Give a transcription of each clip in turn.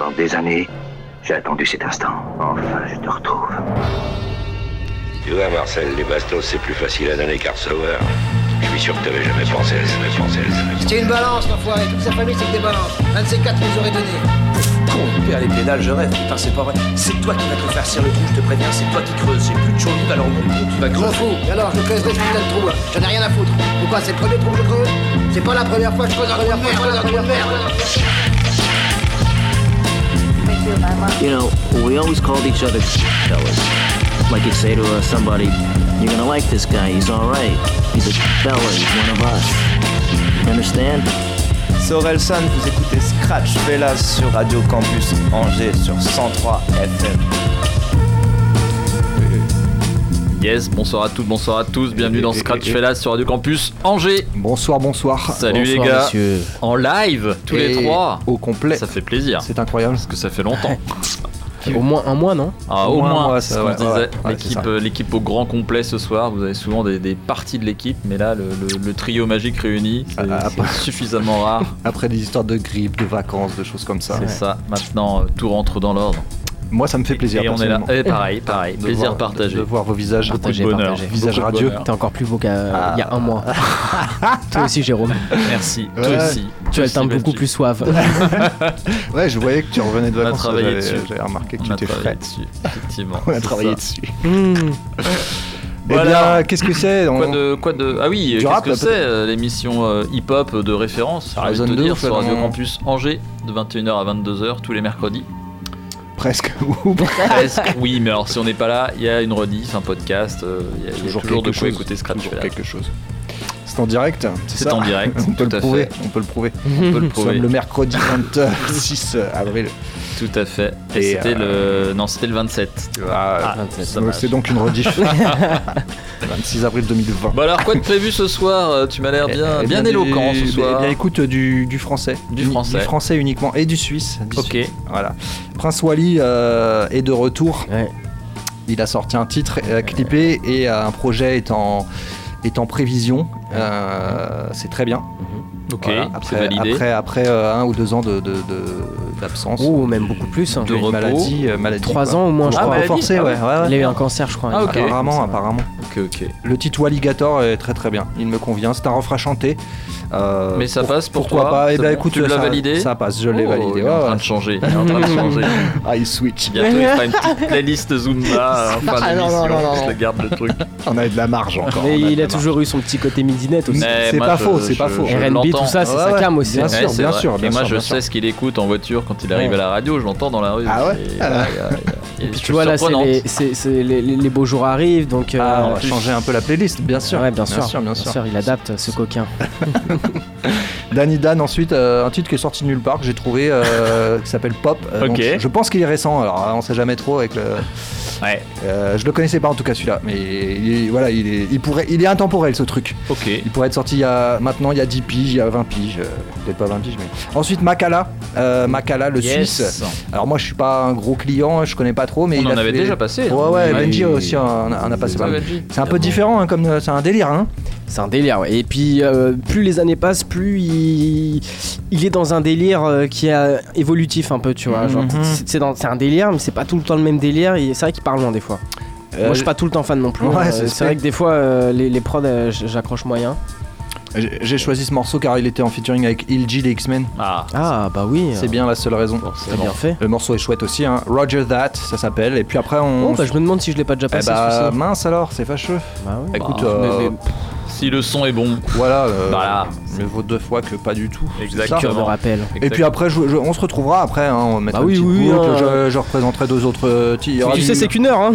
Pendant des années, j'ai attendu cet instant. Enfin, je te retrouve. Tu vois, Marcel, les bastos, c'est plus facile à donner qu'à recevoir. Je suis sûr que t'avais jamais pensé à ça, jamais pensé à ça. C'était une balance, l'enfoiré. Toute sa famille, c'est que des balances. Un de ces quatre nous aurait donné. Con, père, les pédales, je rêve. Putain, c'est pas vrai. C'est toi qui vas te faire serrer le trou, je te préviens. C'est toi qui creuses. J'ai plus de chaud alors mon tu vas creuser. fous. Et alors, je creuserai ce putain de trou. là. J'en ai rien à foutre. Pourquoi C'est le premier trou que je creuse? C'est pas la première fois que je creuse un trou de merde. je creuse de merde. You know, we always called each other fellas. Like you'd say to uh, somebody, you're gonna like this guy, he's alright. He's a fella, he's one of us. You understand? C'est Orelsan, vous écoutez Scratch Fellas sur Radio Campus Angers sur 103 FM. Yes, bonsoir à toutes, bonsoir à tous, bienvenue dans Scratch Fellas sur Radio Campus Angers. Bonsoir, bonsoir. Salut les gars, en live, tous les trois. Au complet. Ça fait plaisir, C'est incroyable. parce que ça fait longtemps. Au moins un mois, non Ah, Au au moins, moins, c'est ça, ce qu'on ouais, disait. ouais, ouais, l'équipe, c'est ça. euh, l'équipe au grand complet ce soir, vous avez souvent des, des parties de l'équipe, mais là, le, le- le trio magique réuni, c'est Ah, c'est suffisamment rare. Après des histoires de grippe, de vacances, de choses comme ça. C'est ça, maintenant, euh, tout rentre dans l'ordre. Moi, ça me fait plaisir. Et on est là. Et pareil, pareil, De plaisir voir- partagé. De voir vos visages. Partagé, bonheur. Visage Beaucoup radieux. T'es encore plus beau qu'il y a un mois. Toi aussi, Jérôme. Merci, Ouais. toi aussi. Tu as le teint beaucoup plus suave. Ouais, je voyais que tu revenais de On a vacances. travaillé j'avais- dessus. J'avais remarqué que On tu étais frais. dessus, effectivement. On a travaillé ça. dessus. Hmm. Eh Voilà. bien, qu'est-ce que c'est Quoi On- de, quoi de... Ah oui, Du qu'est-ce rap, que c'est euh, l'émission euh, hip-hop de référence? Envie de Zone te 2, dire, on sur Radio Campus Angers de 21h à 22h tous les mercredis. Presque. Ou Presque, oui, mais alors si on n'est pas là, il y a une rediff, un podcast, euh, il y a, a toujours, de quoi chose. écouter Scratch Toujours quelque chose. C'est en direct. C'est ça en direct, on peut tout le à prouver. fait. On peut le prouver. On peut le Nous prouver, sommes le mercredi 26 avril. Tout à fait. Et, Et, c'était le... Non, c'était le 27. Ah, 27. donc c'est donc une rediff. 26 avril 2020. Bon alors, quoi de prévu ce soir Euh, Tu m'as l'air bien, Eh bien du- éloquent ce eh soir. bien, écoute, du, du français. Du français. Du français uniquement. Et du suisse. du Ok. suisse. Voilà. Prince Wally euh, est de retour. Ouais. Il a sorti un titre euh, clippé et euh, un projet est en, est en prévision. Euh, c'est très bien. Ok, Voilà. c'est Après, validé. après, après euh, un ou deux ans de, de- de- d'absence. Ou même beaucoup plus. hein. De repos. maladie, euh, maladie. Trois quoi. ans au moins, je Ah, crois. maladie, Forcé, ah ouais. ouais. ouais, ouais. Il a eu un cancer, je crois. Ah. Apparemment, apparemment. Ok, ok. Le titre Alligator est très très bien. Il me convient. C'est un refrain chanté. Euh, Mais ça pour- passe pour pourquoi toi pas Eh C'est ben écoute, Tu l'as ça, validé Ça passe, je l'ai Oh, validé. Il est en train de changer. Il est en train de changer. Ah, il switch. Bientôt, il fera une petite playlist Zumba en fin Ah, non, d'émission. non, non, non. Je garde le truc. On a de la marge encore. Mais il a toujours eu son petit côté midinette aussi. C'est pas je- faux, c'est pas faux. l'entends. tout ça, c'est Ouais, sa cam aussi. Bien hein. sûr, bien sûr, Et bien moi, sûr, je bien sais sûr. ce qu'il écoute en voiture quand il arrive à la radio. Je l'entends dans la rue. Ah ouais Et, Ah. a des Tu vois, là, c'est les, c'est- c'est les, les- les beaux jours arrivent, donc. Ah, euh, on va changer un peu la playlist, bien sûr. Ouais, bien sûr. bien sûr. il adapte ce coquin. Danny Dan ensuite, euh, un titre qui est sorti de nulle part que j'ai trouvé, euh, qui s'appelle Pop. Euh, donc, Ok. je pense qu'il est récent. Alors, euh, on sait jamais trop avec le. Ouais, Euh, je le connaissais pas en tout cas celui-là, mais il est- voilà, il est, il pourrait, il est intemporel ce truc. ok. Il pourrait être sorti il y a, maintenant il y a 10 piges, il y a 20 piges, euh, peut-être pas 20 piges, mais ensuite Makala, euh, Makala le Yes. Suisse. Alors moi je suis pas un gros client, je connais pas trop, mais On il en a avait fait- déjà passé. Ouais hein. ouais, Ouais, Benji aussi on a, on a passé C'est pas. C'est un peu différent, hein, comme euh, c'est un délire. Hein. C'est un délire, ouais. Et puis, euh, plus les années passent, plus il, il est dans un délire euh, qui est évolutif un peu, tu vois. Genre, Mhm. c'est- un délire, mais c'est pas tout le temps le même délire. C'est vrai qu'il parle loin des fois. Moi, je suis pas tout le temps fan non plus. Ouais, hein. c'est- c'est vrai que des fois, euh, les, les prods, euh, j'accroche moyen. J'ai choisi ce morceau car il était en featuring avec Ilji des X-Men. Ah, Ah, bah oui. C'est bien la seule raison. Forcément. bien fait. Le morceau est chouette aussi, hein. Roger That, ça s'appelle. Et puis après on. Oh, bah, je me demande si je l'ai pas déjà Eh passé. bah, mince alors, c'est fâcheux. Bah ouais. Écoute, Bah, euh, mais- mais- Si le son est bon. voilà, euh, Voilà. mieux vaut deux fois que pas du tout. Exactement. Cœur de rappel. Et puis après, je- je- on se retrouvera après. Hein, on mettra Bah oui, oui, hein. je, je représenterai deux autres euh, Tu du- sais, c'est qu'une heure, hein.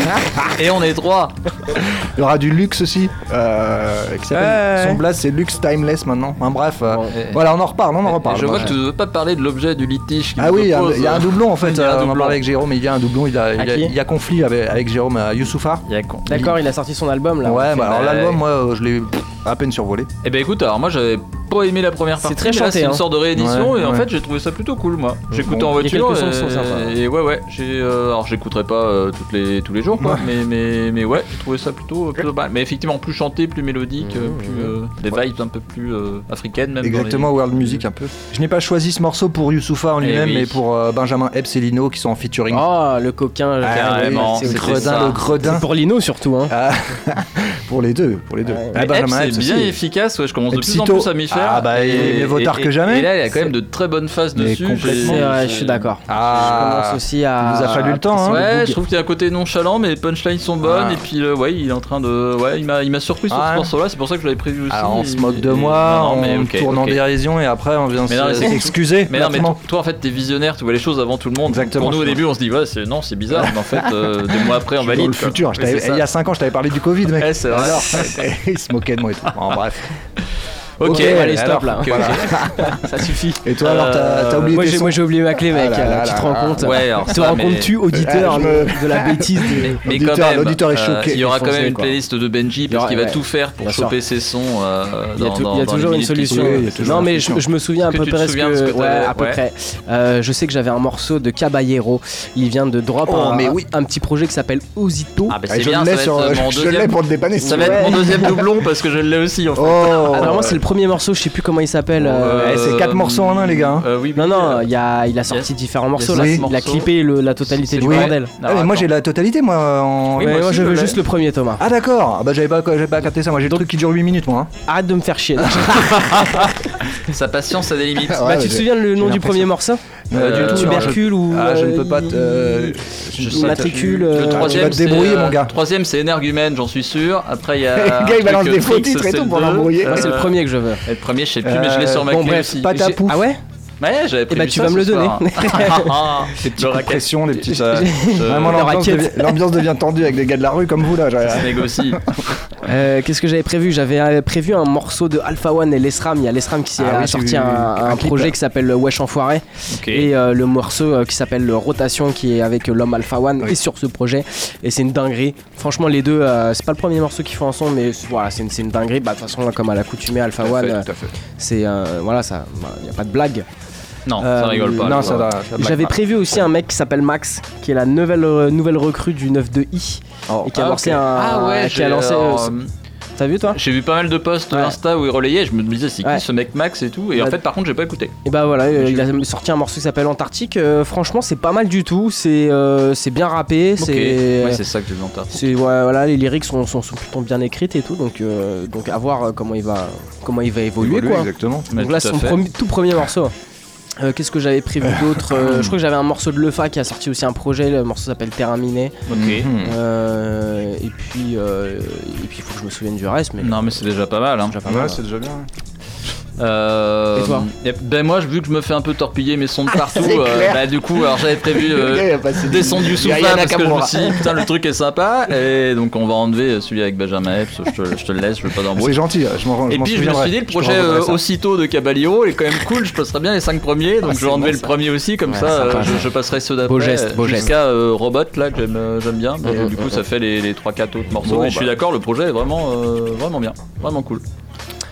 Et on est trois. Il y aura du luxe aussi. Euh, Ouais. Son blast, c'est Luxe Timeless maintenant. Enfin bref, euh, Bon. voilà, on en reparle, on en reparle. Je vois que tu ne veux pas parler de l'objet du litige. qui Ah oui, il y a- un doublon en fait. Il y a un on en parlait avec Jérôme, il y a un doublon. Il y a, il y a- qui il y a conflit avec, avec Jérôme à Youssoufa. Il y a con. D'accord, il a sorti son album là. Ouais, bah alors l'album, moi, je l'ai à peine survolé. Eh ben écoute, alors moi j'avais pas aimé la première partie. très mais là, chanté, C'est une hein. sorte de réédition Ouais, et en fait j'ai trouvé ça plutôt cool moi. J'écoutais Bon, en il y a voiture sons qui sont et, et ouais ouais j'ai euh, alors j'écouterai pas euh, toutes les tous les jours quoi Ouais. mais mais mais ouais j'ai trouvé ça plutôt plutôt pas mal. mais effectivement plus chanté plus mélodique euh, plus euh, des vibes un peu plus euh, africaines même dans les- Exactement, world music un peu. Je n'ai pas choisi ce morceau pour Youssoufa en Eh lui-même, oui. mais pour euh, Benjamin Epps et Lino qui sont en featuring. Oh, le coquin. Ah, carrément, c'est le gredin, ça. le C'est gredin. pour Lino surtout. Hein. Ah, pour les deux, pour les deux. Ouais. Ah, c'est bien aussi. efficace, ouais, je commence de plus en plus à m'y faire. Ah, bah, il est mieux vaut tard que jamais. Et là, il y a quand même de très bonnes phases Mais dessus. complètement. je suis d'accord. je Ah, commence aussi à. il nous a fallu le temps, hein. Ouais, je trouve qu'il y a un côté nonchalant, mais les punchlines sont bonnes. Ah. Et puis, euh, ouais, il est en train de. Ouais, il m'a, il m'a surpris sur Ah. ce morceau-là. C'est pour ça que je l'avais prévu aussi. alors on se moque de Et- moi, on tourne en dérision et après on vient s'excuser. Mais non, mais toi, en fait, t'es visionnaire, tu vois les choses avant tout le monde. Exactement, Pour nous, au je début, on se dit, ouais, c'est, non, c'est bizarre. Mais en fait, euh, deux mois après, on Je valide. le futur. Je il y a 5 ans, je t'avais parlé du Covid, mec. Ouais, c'est vrai. Se moquait de moi et tout. Bon, bref. Ok, Ok, allez, stop alors, là. Ça suffit. Et toi, alors, t'as t'as oublié Moi tes j'ai, sons moi j'ai oublié ma clé, mec. Ah là euh, là tu te rends là. Ouais, compte alors Te rends mais- compte-tu, auditeur, Ah, je de, me- de la bêtise de- Mais quand L'auditeur- même, l'auditeur est euh, choqué. il y aura quand même une playlist de Benji parce qu'il va tout faire pour choper ses sons. euh, Il y a, dans- tou- dans- il y a dans toujours une solution. Non, mais je, me souviens à peu que tu te près. souviens de ce que ouais, t'avais à peu près. Euh, je sais que j'avais un morceau de Caballero. Il vient de drop Oh, un, mais oui. un petit projet qui s'appelle Osito. Ah, bah Ah, c'est je bien, je l'ai pour te dépanner. Ça va être mon deuxième doublon parce que je l'ai aussi en fait. Oh moi c'est le premier morceau, je sais plus comment il s'appelle. euh, Eh, c'est quatre morceaux en un, les gars, hein. Euh, oui, Non oui, non, euh, il, y a, il a sorti yes. différents morceaux Yes, là. six Il a clippé le- la totalité du vrai. bordel. Non, Ah, mais moi j'ai la totalité moi en... Oui, moi je je veux juste le premier Thomas. Ah d'accord, ah, bah j'avais pas, j'avais pas capté ça, moi j'ai le truc qui dure 8 minutes moi. hein. Arrête de me faire chier. Sa patience a des limites. Ouais, bah, tu te souviens le nom du premier morceau? Euh, du tout, Tubercule ou Ah je ne peux euh, pas te... euh, Je matricule. Le euh, tu troisième, vas te c'est, débrouiller, euh, mon gars. Troisième, c'est énergumène, j'en suis sûr. Après, il y a. Le gars, il balance euh, des faux titres et c'est tout pour l'embrouiller. Moi, c'est le Euh, premier que je veux. Et le premier, je sais plus, mais je l'ai sur ma Bon clé bref, aussi. Ah ouais Ouais, j'avais Eh prévu bah tu ça vas me ce le donner. soir. Des petites Le racket. pressions, des petites... Je- euh, Vraiment La l'ambiance raquette. devient, l'ambiance devient tendue avec des gars de la rue comme vous là. j'ai- Ça se négocie. Euh, Qu'est-ce que j'avais prévu? J'avais euh, prévu un morceau de Alpha One et l'Esram. Il y a l'Esram qui s'est Ah oui, a j'ai sorti vu un, un un clip, projet là. qui s'appelle Wesh Enfoiré Ok. et euh, le morceau euh, qui s'appelle Rotation qui est avec l'homme Alpha One Oui. et sur ce projet. Et c'est une dinguerie. Franchement, les deux, euh, c'est pas le premier morceau qu'ils font ensemble, mais c'est- voilà, c'est une, c'est une dinguerie. Bah, de toute façon, comme à l'accoutumée, Alpha One, euh, tout à fait. c'est euh, voilà, ça, il n'y a pas de blague. Non, Euh, ça rigole pas. Non, je ça vois. va. ça blague J'avais prévu aussi un mec qui s'appelle Max, qui est la nouvelle, euh, nouvelle recrue du 9 de I Oh. et qui a Ah, lancé un. Ah ouais, qui a lancé. euh, euh, T'as vu toi J'ai vu pas mal de posts Ouais. Insta où il relayait, je me disais c'est qui Ouais. ce mec Max et tout, et en Bah, fait par contre j'ai pas écouté. Et bah voilà, euh, il a sorti un morceau qui s'appelle Antarctique. Euh, franchement, c'est pas mal du tout. C'est euh, c'est bien rappé. C'est ouais, c'est ça que j'ai vu ouais, voilà, les lyrics sont, sont, sont plutôt bien écrites et tout. Donc euh, donc à voir comment il va comment il va évoluer Évoluer, quoi. Exactement. Mais Donc là, c'est son premier- tout premier morceau. Euh, Qu'est-ce que j'avais prévu d'autre Euh, Je crois que j'avais un morceau de Lefa qui a sorti aussi un projet. Le morceau s'appelle Terrain Miné. Ok. Mhm. Euh, et puis euh, et puis il faut que je me souvienne du reste. Mais Non mais c'est déjà pas mal. Hein. déjà Ouais, c'est déjà bien. Euh, Et toi et- Ben moi vu que je me fais un peu torpiller mes sons de partout, c'est euh, bah du coup alors j'avais prévu euh, des sons du Il y a souffle Yana parce que je me suis dit putain le truc est sympa. Et donc on va enlever celui avec Benjamin Epps, je te, je te le laisse, je veux pas C'est d'embrouille. gentil, je m'en Et puis je me suis dit le Je projet euh, aussitôt de Caballero est quand même cool, je passerai bien les 5 premiers donc Ah, je c'est vais enlever bon, le premier aussi comme Ouais, ça euh, je, je passerai ceux d'après Beau geste, beau geste. Robot là que j'aime j'aime bien. Du coup ça fait les, les 3-4 autres morceaux. Et je suis bah. d'accord le projet est vraiment vraiment bien, vraiment cool.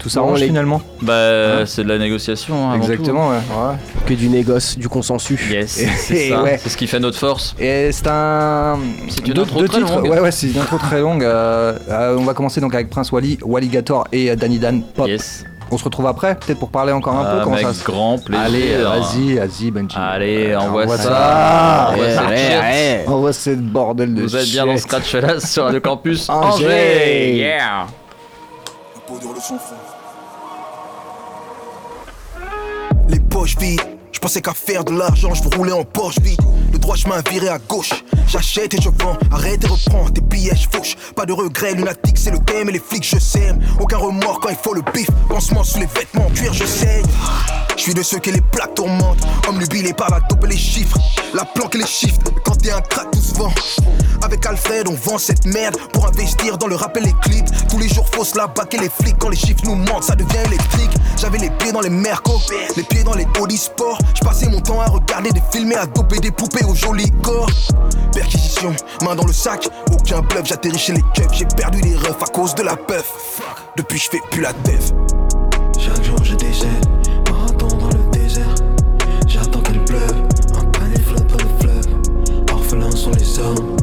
Tout s'arrange les- finalement. Bah c'est de la négociation hein, avant tout. Exactement, ouais. ouais. que du négoce, du consensus. Yes, c'est ça, ouais. c'est ce qui fait notre force. Et c'est un. C'est une deux, intro deux très titres. longue. Ouais, ouais, c'est une intro très longue. Euh, euh, on va commencer donc avec Prince Wally, Walligator et euh, Danny Dan Pop. Yes. On se retrouve après, peut-être pour parler encore un peu. Ah, Comment avec ça grand plaisir. Allez, vas-y, vas-y, Benji. Allez, envoie, envoie ça. ça. Envoie ça. ouais. Envoie ce bordel de Vous êtes bien dans. Scratch là sur le campus Angers. Angers. Yeah. les poches vides. Je pensais qu'à faire de l'argent, je rouler en Porsche vide. Le droit chemin viré à gauche. J'achète et je vends, arrête et reprends tes billets, je fauche. Pas de regret, lunatique, c'est le thème et les flics, je sème. Aucun remords quand il faut le bif. Pansement sous les vêtements, en cuir, je saigne. Je suis de ceux que les plaques tourmentent. Homme nubilé par la dope et les chiffres. La planque et les chiffres. Quand t'es un crack, tout se vend. Avec Alfred, on vend cette merde pour investir dans le rap et les clips. Tous les jours, faut se la baquer les flics. Quand les chiffres nous mentent, ça devient électrique. J'avais les pieds dans les mercos, les pieds dans les Audi Sport. Je passais mon temps à regarder des films et à doper des poupées au joli corps. Perquisition, main dans le sac, aucun bluff. J'atterris chez les keufs, j'ai perdu des refs à cause de la puff. Depuis, je fais plus la teuf. Chaque jour jour je décède, marathon dans le désert. J'attends qu'elle pleuve, un panier flotte dans le fleuve. Orphelins sont les hommes,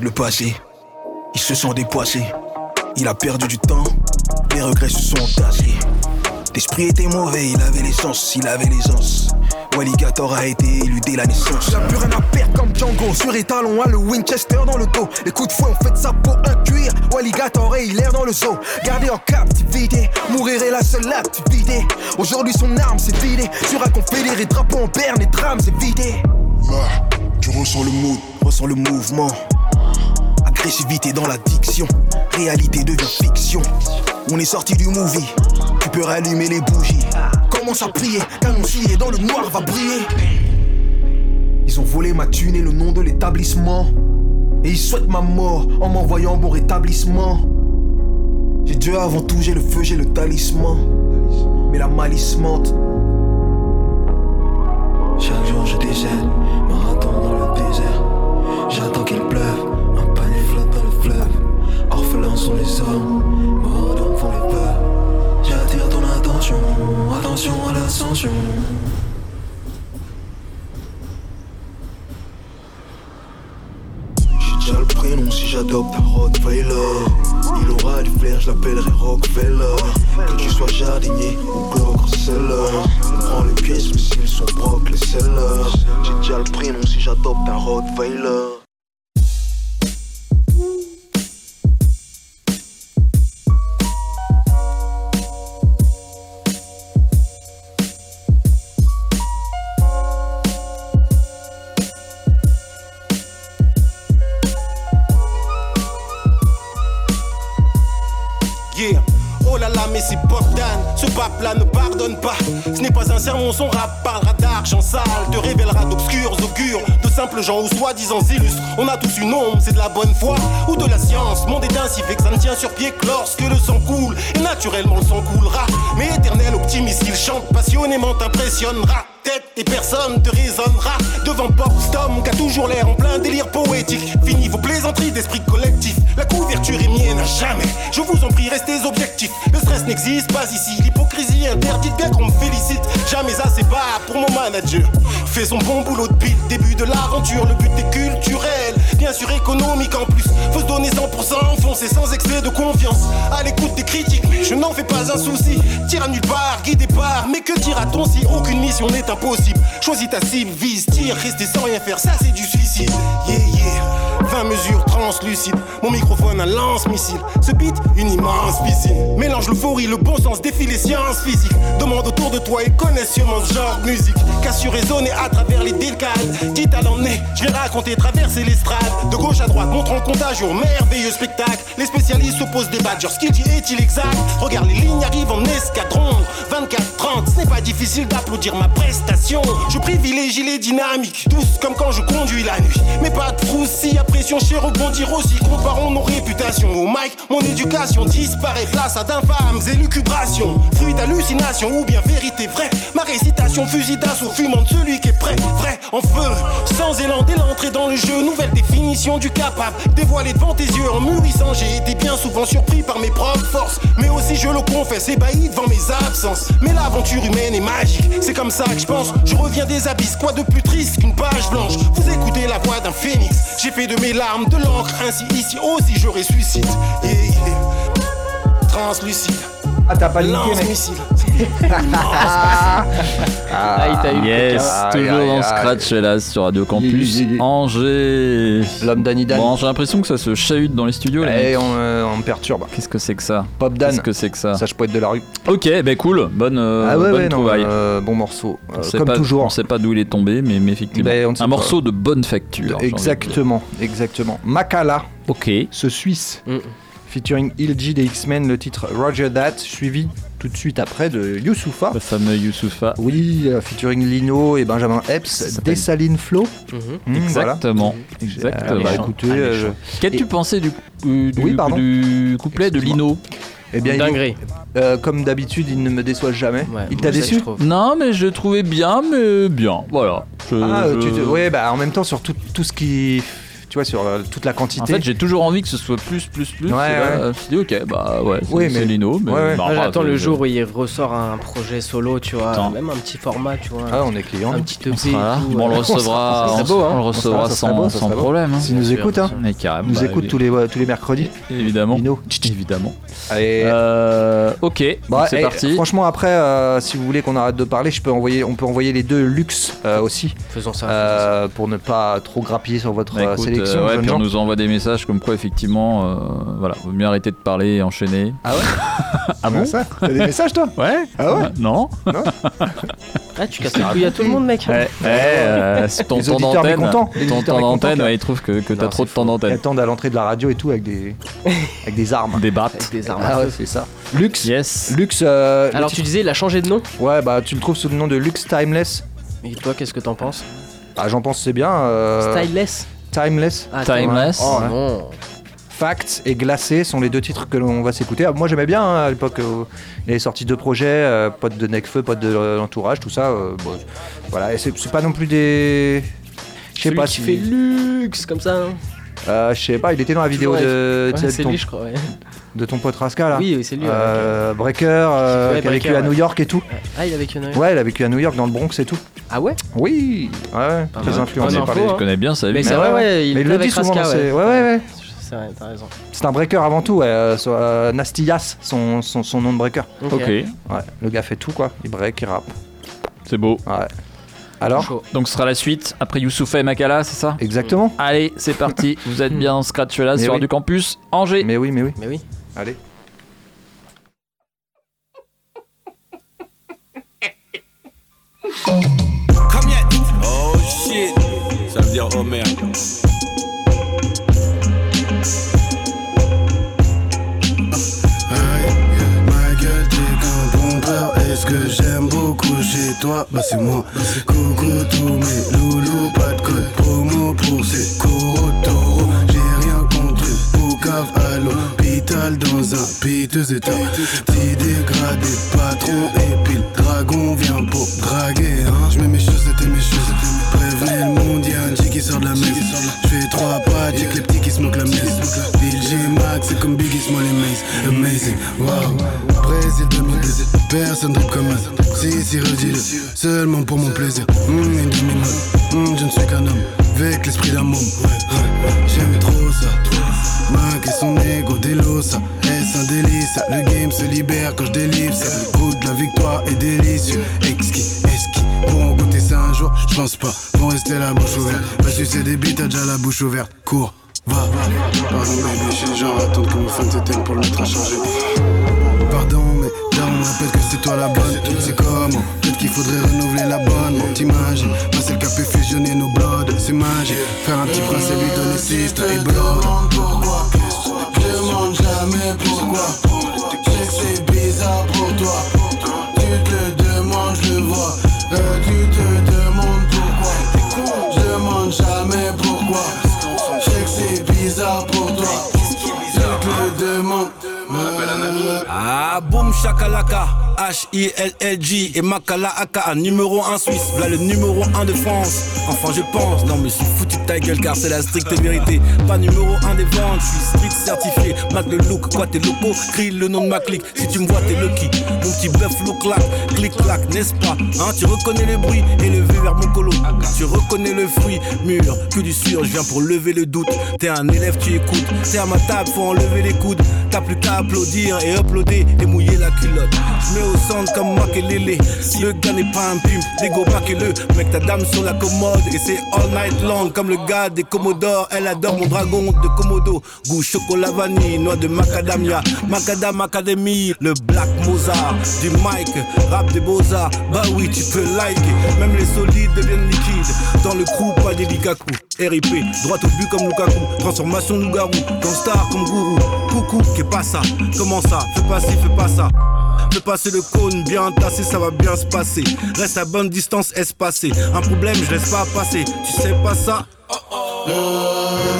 regarde le passé, il se sent dépassé. Il a perdu du temps, les regrets se sont entassés. L'esprit était mauvais, il avait l'essence, il avait l'aisance. Walligator a été élu dès la naissance. Y'a plus rien à perdre comme Django. Sur étalon, a le Winchester dans le dos. Les coups de fouet ont fait de sa peau un cuir. Walligator et il erre dans le zoo. Gardé en captivité, mourir est la seule activité. Aujourd'hui, son arme s'est vidée. Sur un confédéré, drapeau en berne et drame s'est vidé. Là, tu ressens le mood, ressens le mouvement. Agressivité dans l'addiction, réalité devient fiction. On est sorti du movie, tu peux rallumer les bougies. Commence à prier, qu'annoncier dans le noir va briller? Ils ont volé ma thune et le nom de l'établissement. Et ils souhaitent ma mort en m'envoyant bon rétablissement. J'ai Dieu avant tout, j'ai le feu, j'ai le talisman. Mais la malice mente. Chaque jour je décède, marathon dans le désert. J'attends qu'il pleuve, Les morts les. J'attire ton attention, attention à l'ascension. J'ai déjà le prénom si j'adopte un Rottweiler. Il aura du flair, je l'appellerai Rockefeller. Que tu sois jardinier ou Glock seller. Prends les pièces, mais s'ils sont brocs, les sellers. J'ai déjà le prénom si j'adopte un Rottweiler. Son rap parlera d'argent sale, te révélera d'obscurs augures, de simples gens ou soi-disant illustres. On a tous une ombre, c'est de la bonne foi ou de la science. Monde est ainsi fait que ça ne tient sur pied que lorsque le sang coule. Et naturellement, le sang coulera. Mais éternel optimiste, il chante passionnément, t'impressionnera tête et personne te raisonnera devant Bob Stom qui a toujours l'air en plein délire poétique. Fini vos plaisanteries d'esprit collectif. La couverture est mienne à jamais. Je vous en prie, restez objectifs. Le stress n'existe pas ici. Interdite, bien qu'on me félicite. Jamais assez bas pour mon manager. Fait son bon boulot depuis le début de l'aventure. Le but est culturel, bien sûr économique en plus. Faut se donner 100%, foncer sans excès de confiance. À l'écoute des critiques, je n'en fais pas un souci. Tire à nulle part, guidé par. Mais que dira-t-on si aucune mission n'est impossible? Choisis ta cible, vise, tire, rester sans rien faire, ça c'est du suicide. Yeah, yeah. 20 mesures translucides, mon microphone un lance-missile. Ce beat, une immense piscine. Mélange l'euphorie, le bon sens, défie les sciences physiques. Demande autour de toi et connais sûrement ce genre de musique. Sur résonner à travers les décales. Dit à l'emmener, je vais raconter, traverser l'estrade. De gauche à droite, montrant contagion, merveilleux spectacle. Les spécialistes s'opposent, débattent, genre ce qu'il dit est-il exact? Regarde, les lignes arrivent en escadron. 24-30, ce n'est pas difficile d'applaudir ma prestation. Je privilégie les dynamiques, douces comme quand je conduis la nuit. Mais pas de si la pression chez rebondir aussi. Comparons nos réputations au mic, mon éducation disparaît place à d'infâmes élucubrations. Fruit d'hallucination ou bien vérité vraie. Ma récitation fusil d'assaut fumant de celui qui est prêt, vrai, en feu. Sans élan dès l'entrée dans le jeu, nouvelle définition du capable. Dévoilé devant tes yeux en mûrissant, j'ai été bien souvent surpris par mes propres forces. Mais aussi, je le confesse, ébahi devant mes absences. Mais l'aventure humaine est magique, c'est comme ça que je pense. Je reviens des abysses, quoi de plus triste qu'une page blanche? Vous écoutez la voix d'un phénix, j'ai fait de mes larmes de l'encre, ainsi ici aussi je ressuscite. Yeah, yeah. Translucide. Ah, t'as pas linké, mec. Ah, il t'a eu yes. Toujours en scratch là sur Radio Campus Angers. L'homme d'Annie Dan. Bon, j'ai l'impression que ça se chahute dans les studios. les Et on, euh, on me perturbe. Qu'est-ce que c'est que ça Pop Dan. Qu'est-ce que c'est que ça Sage poète de la rue. Ok, bah cool, bonne, euh, ah ouais, bonne ouais, non, euh, bon morceau. Euh, comme pas, toujours. On sait pas d'où il est tombé, mais, mais effectivement. Ben, ne un pas. morceau de bonne facture. Exactement, exactement. Makala, Ok. ce Suisse, Mm. featuring Il G des X-Men, le titre Roger That, suivi tout de suite après de Youssoufa. Le fameux Youssoufa. Oui, euh, featuring Lino et Benjamin Epps, Dessaline Flow. Mmh, voilà. Exactement. Euh, Exactement. bah, écoutez, euh, Qu'as-tu et- pensé du, euh, du, Oui, pardon. du couplet de Lino Eh bien, il- Dinguerie. euh, comme d'habitude, il ne me déçoit jamais. il t'a déçu. Non, mais je le trouvais bien, mais bien. Voilà. Je- Ah, je- tu te- ouais, bah en même temps sur tout, tout ce qui, tu vois, sur euh, toute la En quantité. fait, j'ai toujours envie que ce soit plus, plus, plus. Ouais, ouais. Je me suis dit, ok, bah ouais, c'est Oui, c'est mais- Lino. Mais Ouais, bah, bah, j'attends le jour où il ressort un projet solo, tu vois, Attends. même un petit format, tu vois. Ah, on est client. Un petit EP. Tout, Bon, on le euh, recevra, on, serait beau, hein. on le recevra Ça sans, beau, problème. hein. S'il nous écoute, hein. Nous bah, écoute tous les, tous les mercredis. Évidemment. Lino. Évidemment. Allez. Euh, ok, Bah, c'est parti. Franchement, après, euh, si vous voulez qu'on arrête de parler, je peux envoyer, on peut envoyer les deux luxe euh, aussi, Faisons ça. euh, pour ne pas trop grappiller sur votre Bah, euh, écoute, sélection. euh, ouais, puis on nous envoie des messages comme quoi effectivement, euh, voilà, vaut mieux arrêter de parler et enchaîner. Ah ouais Ah bon ça T'as des messages toi Ouais. Ah ouais Non. Ah, tu casses les couilles à tout le monde, mec. Ouais, ouais, euh, c'est ton Les temps auditeurs d'antenne. mécontents, les Ton auditeurs temps mécontents, d'antenne, là. ouais, ils trouvent que, que t'as Non, trop de c'est temps Ils d'antenne. attendent à l'entrée de la radio et tout avec des, avec des armes. Des battes. Avec des armes Ah ouais, feu. c'est ça. Luxe. Yes. Luxe. euh, le Alors, tu disais, il a changé de nom? Ouais, bah tu le trouves sous le nom de Luxe Timeless. Et toi, qu'est-ce que t'en penses? Ah, j'en pense c'est bien. euh, Styleless Timeless. Ah, Timeless. Oh Ouais. non. Facts et Glacé sont les deux titres que l'on va s'écouter. Ah, Moi j'aimais bien hein, à l'époque. euh, il avait sorti deux projets, euh, pote de Necfeu, pote de euh, l'entourage, tout ça. euh, bon, voilà, et c'est c'est pas non plus des. Je sais Celui pas qui si. fait luxe comme ça. hein. Euh, je sais pas, il était dans la vidéo Toujours de, Ouais, c'est ton, lui, je crois. ouais. de ton pote Rascal là. Oui, oui, c'est lui. ouais, Euh, Breaker, euh, Ouais, qui a vécu à New. York et tout. Ah, il a vécu un œil. Ouais, il a vécu à New York, dans le Bronx et tout. Ah ouais? Oui, ouais, très mal. influencé Bonne par info, les. Je connais bien sa vie. Mais mais- c'est vrai, ouais, il mais il était le avec dit souvent Raska, dans ses- ouais. ouais, ouais, ouais. C'est vrai, t'as raison. C'est un breaker avant tout, ouais. euh, euh, Nasty Yass, son, son, son nom de breaker. Ok. Ok, Ouais, le gars fait tout quoi. Il break, il rappe. c'est beau. Ouais. Alors. Donc ce sera la suite après Youssoufa et Makala, c'est ça Exactement. Allez, c'est parti. Vous êtes bien en scratch là sur oui. du campus Angers. Mais oui, mais oui. Mais oui. Allez. Come yet. Oh shit. Ça veut dire oh merde. Bah, c'est moi. Coucou tous mes loulous, pas de code promo pour ces coraux. J'ai rien contre eux. Poucave à l'hôpital dans un piteux état. Petit dégradé, patron et puis le dragon vient pour draguer. Hein. Je mets mes chaussettes et mes chaussettes. Prévenez le G qui sort de la messe. Je fais trois pas, que les petits qui se moquent la messe. G Max, c'est comme Biggie Small et Mace. Amazing, wow. Brésil 2002, personne drip comme un. Si, si, redis-le, seulement pour mon plaisir. Hum, hum, je ne suis qu'un homme, avec l'esprit d'un môme. J'aime trop ça. Mac et son ego délosa. Est-ce un délice? Le game se libère quand je délivre ça. De la victoire est délicieux. Exquis, jour Je pense pas. Vont rester la bouche ouverte. Va sucer des bites, t'as déjà la bouche ouverte. Cours, va. Pardon, baby, je suis genre attendre que mon fan s'éteigne pour le mettre à changer. Pardon, mais là on me rappelle que c'est toi la bonne. C'est comment Peut-être qu'il faudrait renouveler l'abonnement. T'imagines Passer le café, fusionner nos bloods, c'est magique. Faire un petit prince et lui donner sister et blood. pourquoi Je demande jamais pourquoi. C'est bizarre pour toi. Tu te demandes, je le vois. Euh, tu te te le demande. Ah, boum shakalaka, H-I-L-L-G et Makala Aka, numéro 1 Suisse, voilà le numéro 1 de France. Enfin, je pense, non, mais je suis foutu de ta gueule car c'est la stricte vérité. Pas numéro 1 des ventes, je suis certifié. Mat le look, quoi, t'es loco, crie le nom de ma clique. Si tu me vois, t'es lucky. Mon petit bœuf look clac, clic clac, n'est-ce pas? Hein, tu reconnais le bruit élevé vers mon colo. Tu reconnais le fruit mûr, que du sûr, je viens pour lever le doute. T'es un élève, tu écoutes. T'es à ma table, faut enlever les coudes. T'as plus qu'à applaudir et uploader et mouiller la culotte. Je mets au centre comme Makelele. Le gars n'est pas un pimp, dégo le Mec, ta dame sur la commode et c'est all night long. Comme le gars des Commodores, elle adore mon dragon de Komodo. Goût chocolat vanille, noix de macadamia. Macadam Academy, le Black Mozart. Du mic, rap des beaux-arts. Bah oui, tu peux liker. Même les solides deviennent liquides. Dans le crew, pas des Likaku. RIP, droit au but comme Lukaku. Transformation loup-garou, star comme gourou. Coucou, qu'est pas ça Comment ça? Fais pas ci, fais pas ça. Fais passer le cône bien tassé, ça va bien se passer. Reste à bonne distance espacée. Un problème, je laisse pas passer. Tu sais pas ça? Euh, tu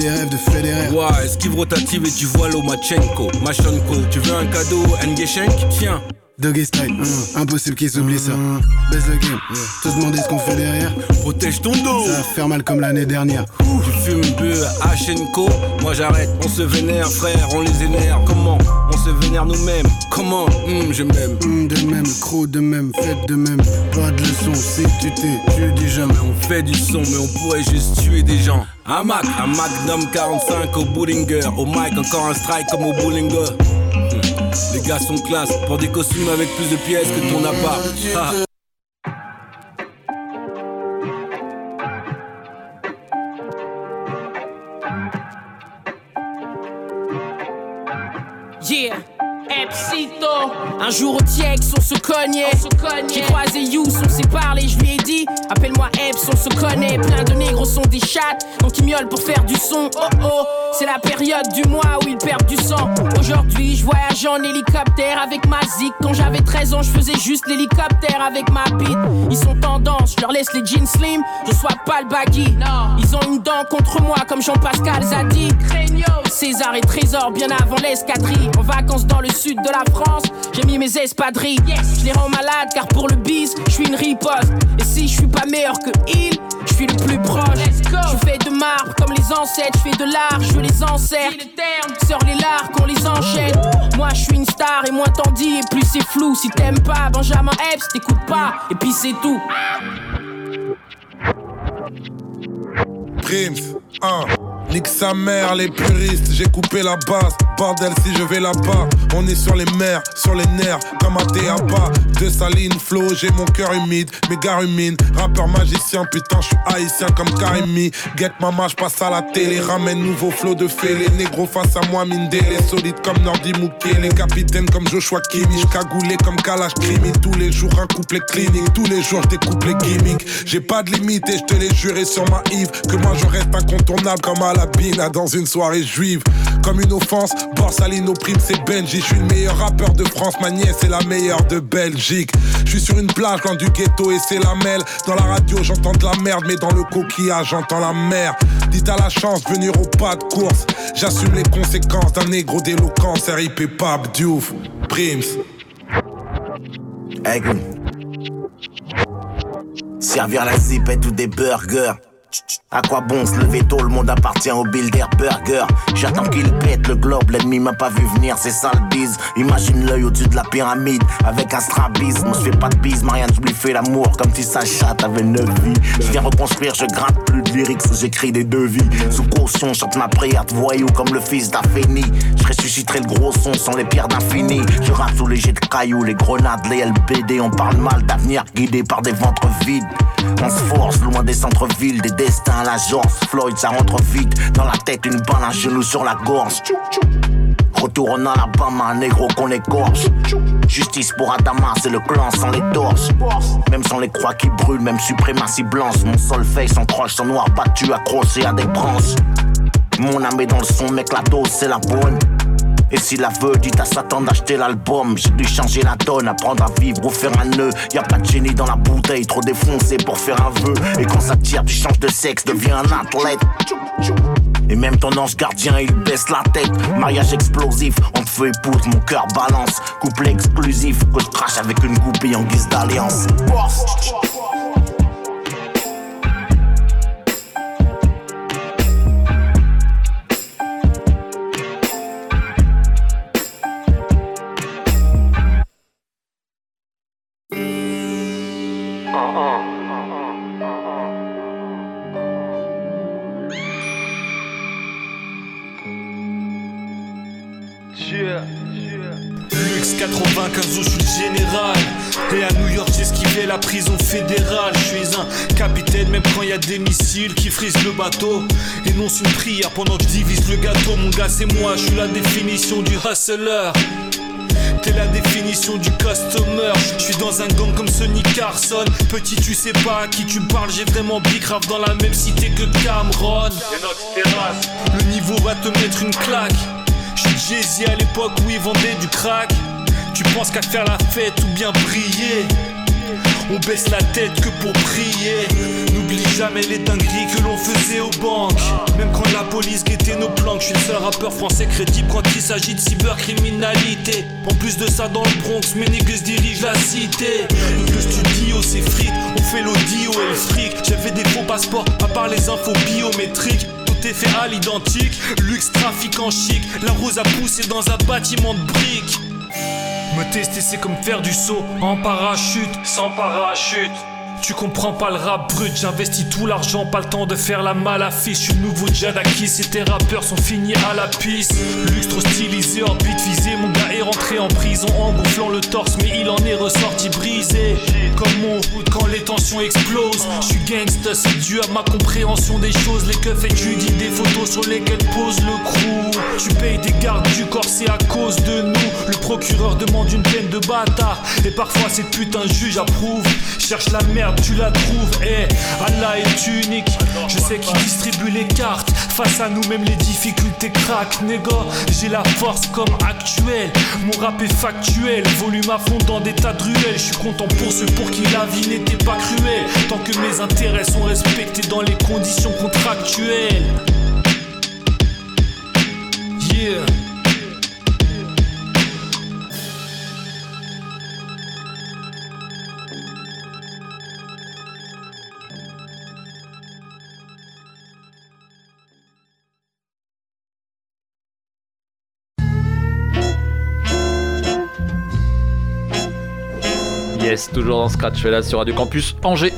des Ouais, esquive rotative et tu vois Lomachenko, Machenko. Tu veux un cadeau, Ngeshenk Tiens. Doggy style, hum, impossible qu'ils oublient ça. Baisse le game, te demander ce qu'on fait derrière. Protège ton dos. Ça va faire mal comme l'année dernière. Tu fumes peu Hachenko, moi j'arrête, on se vénère frère, on les énerve. Comment On se vénère nous-mêmes? Comment? Hum, Je m'aime. Hum, De même, croc de même, faites de même. Pas de leçon, si tu t'es, tu dis jamais On fait du son, mais on pourrait juste tuer des gens. Un Mac, un Magnum 45 au Bullinger. Au mic, encore un strike comme au Bullinger. Les gars sont classe pour des costumes avec plus de pièces que ton appart. Un jour au Tiex, on se cognait. J'ai croisé Yous, on s'est parlé, je lui ai dit Appelle-moi Eps, on se connaît. Plein de négros sont des chattes, donc ils miaulent pour faire du son. Oh oh, c'est la période du mois où ils perdent du sang. Aujourd'hui, je voyage en hélicoptère avec ma zik. Quand j'avais 13 ans, je faisais juste l'hélicoptère avec ma bite. Ils sont tendance, je leur laisse les jeans slim, je sois pas le baggy. Ils ont une dent contre moi comme Jean-Pascal Zadi. César et Trésor bien avant l'escadrille. En vacances dans le sud de la France, j'ai mis mes espadrilles. Je les rends malades car pour le bis, je suis une riposte. Et si je suis pas meilleur que il, je suis le plus proche. Je fais de marbre comme les ancêtres, je fais de l'art, je les encercle. Sors les lards qu'on les enchaîne. Moi je suis une star et moins t'en dis et plus c'est flou. Si t'aimes pas Benjamin Epps, t'écoutes pas et puis c'est tout. Prims, 1. Nique sa mère, les puristes, j'ai coupé la base. Bordel, si je vais là-bas, on est sur les mers, sur les nerfs, comme à Théaba. De saline, flow, j'ai mon cœur humide, méga rumine. Rappeur magicien, putain, je suis haïtien comme Karimi. Get mama, je passe à la télé, ramène nouveau flow de fée. Les négros face à moi, mine les solides comme Nordi Mouké. Les capitaines comme Joshua Kimi, cagoulé comme Kalash Krimi. Tous les jours, un couplet clinique, tous les jours, je découpe les gimmicks. J'ai pas de limite et je te l'ai juré sur ma Yves que moi je reste incontournable comme à dans une soirée juive. Comme une offense, Borsalino prime c'est Benji. Je suis le meilleur rappeur de France, ma nièce est la meilleure de Belgique. Je suis sur une plage loin du ghetto et c'est la mêle. Dans la radio j'entends de la merde, mais dans le coquillage j'entends la mer. Dites à la chance, venir au pas de course. J'assume les conséquences d'un négro d'éloquence. RIP Pap Diouf, Prims. Servir la zipette ou des burgers. À quoi bon se lever tôt, le monde appartient au builder burger. J'attends qu'il pète le globe, l'ennemi m'a pas vu venir, c'est ça le Imagine l'œil au-dessus de la pyramide, avec un strabisme. On se fait pas de bise, Marianne, je lui fais l'amour comme si sa chatte avait 9 vies. Je viens reconstruire, je gratte plus lyrics, j'écris des devis. Sous caution, chante ma prière de voyou comme le fils d'Afeni. Je ressusciterai le gros son sans les pierres d'infini. Je rappe sous les jets de cailloux, les grenades, les LBD On parle mal d'avenir guidé par des ventres vides. On se force loin des centres-villes, des destins à la George Floyd, ça rentre vite. Dans la tête, une balle, un genou sur la gorge. Retour en Alabama, un négro qu'on écorche. Justice pour Adama, c'est le clan sans les torches. Même sans les croix qui brûlent, même suprématie blanche. Mon solfège sans croche, son noir battu, accroché à des branches. Mon âme est dans le son, mec, la dose, c'est la bonne. Et s'il la veut, dites à Satan d'acheter l'album. J'ai dû changer la donne, apprendre à vivre ou faire un nœud. Y a pas de génie dans la bouteille, trop défoncé pour faire un vœu. Et quand ça tire, tu changes de sexe, deviens un athlète. Et même ton ange gardien, il baisse la tête. Mariage explosif, entre feu et poudre, mon cœur balance. Couple exclusif, que je crache avec une goupille en guise d'alliance. 95 où je suis le général. Et à New York, j'ai esquivé la prison fédérale. Je suis un capitaine, même quand y a des missiles qui frisent le bateau. Énonce une prière pendant que je divise le gâteau. Mon gars, c'est moi, je suis la définition du hustler. T'es la définition du customer. Je suis dans un gang comme Sonny Carson. Petit, tu sais pas à qui tu parles. J'ai vraiment bicrave dans la même cité que Cameron. Le niveau va te mettre une claque. Je suis Jay-Z à l'époque où ils vendaient du crack. Tu penses qu'à faire la fête ou bien briller on baisse la tête que pour prier. N'oublie jamais les dingueries que l'on faisait aux banques. Même quand la police guettait nos planques, je suis le seul rappeur français crédible quand il s'agit de cybercriminalité. En plus de ça, dans le Bronx, mes niggas dirigent la cité. Le studio, c'est frites, on fait l'audio et le fric. J'avais des faux passeports, à part les infos biométriques. Tout est fait à l'identique, luxe, trafic en chic. La rose a poussé dans un bâtiment de briques. Me tester c'est comme faire du saut en parachute, sans parachute. Tu comprends pas le rap brut, j'investis tout l'argent, pas le temps de faire la malaffiche. Je suis nouveau Jadaki, et tes rappeurs sont finis à la piste. Luxe trop stylisé, orbite visée, mon gars est rentré en prison en gonflant le torse, mais il en est ressorti brisé. Comme mon hood quand les tensions explosent. Je suis gangsta, c'est dû à ma compréhension des choses. Les keufs étudient des photos sur lesquelles pose le crew. Tu payes des gardes du corps, c'est à cause de nous. Le procureur demande une peine de bâtard, et parfois cette putain juge approuve. Cherche la merde tu la trouves, eh, Allah est unique. Je sais qui distribue les cartes. Face à nous, même les difficultés craquent, négo. J'ai la force comme actuelle. Mon rap est factuel, volume à fond dans des tas de ruelles. Je suis content pour ceux pour qui la vie n'était pas cruelle. Tant que mes intérêts sont respectés dans les conditions contractuelles. Yeah. Toujours dans Scratch là sur Radio Campus Angers.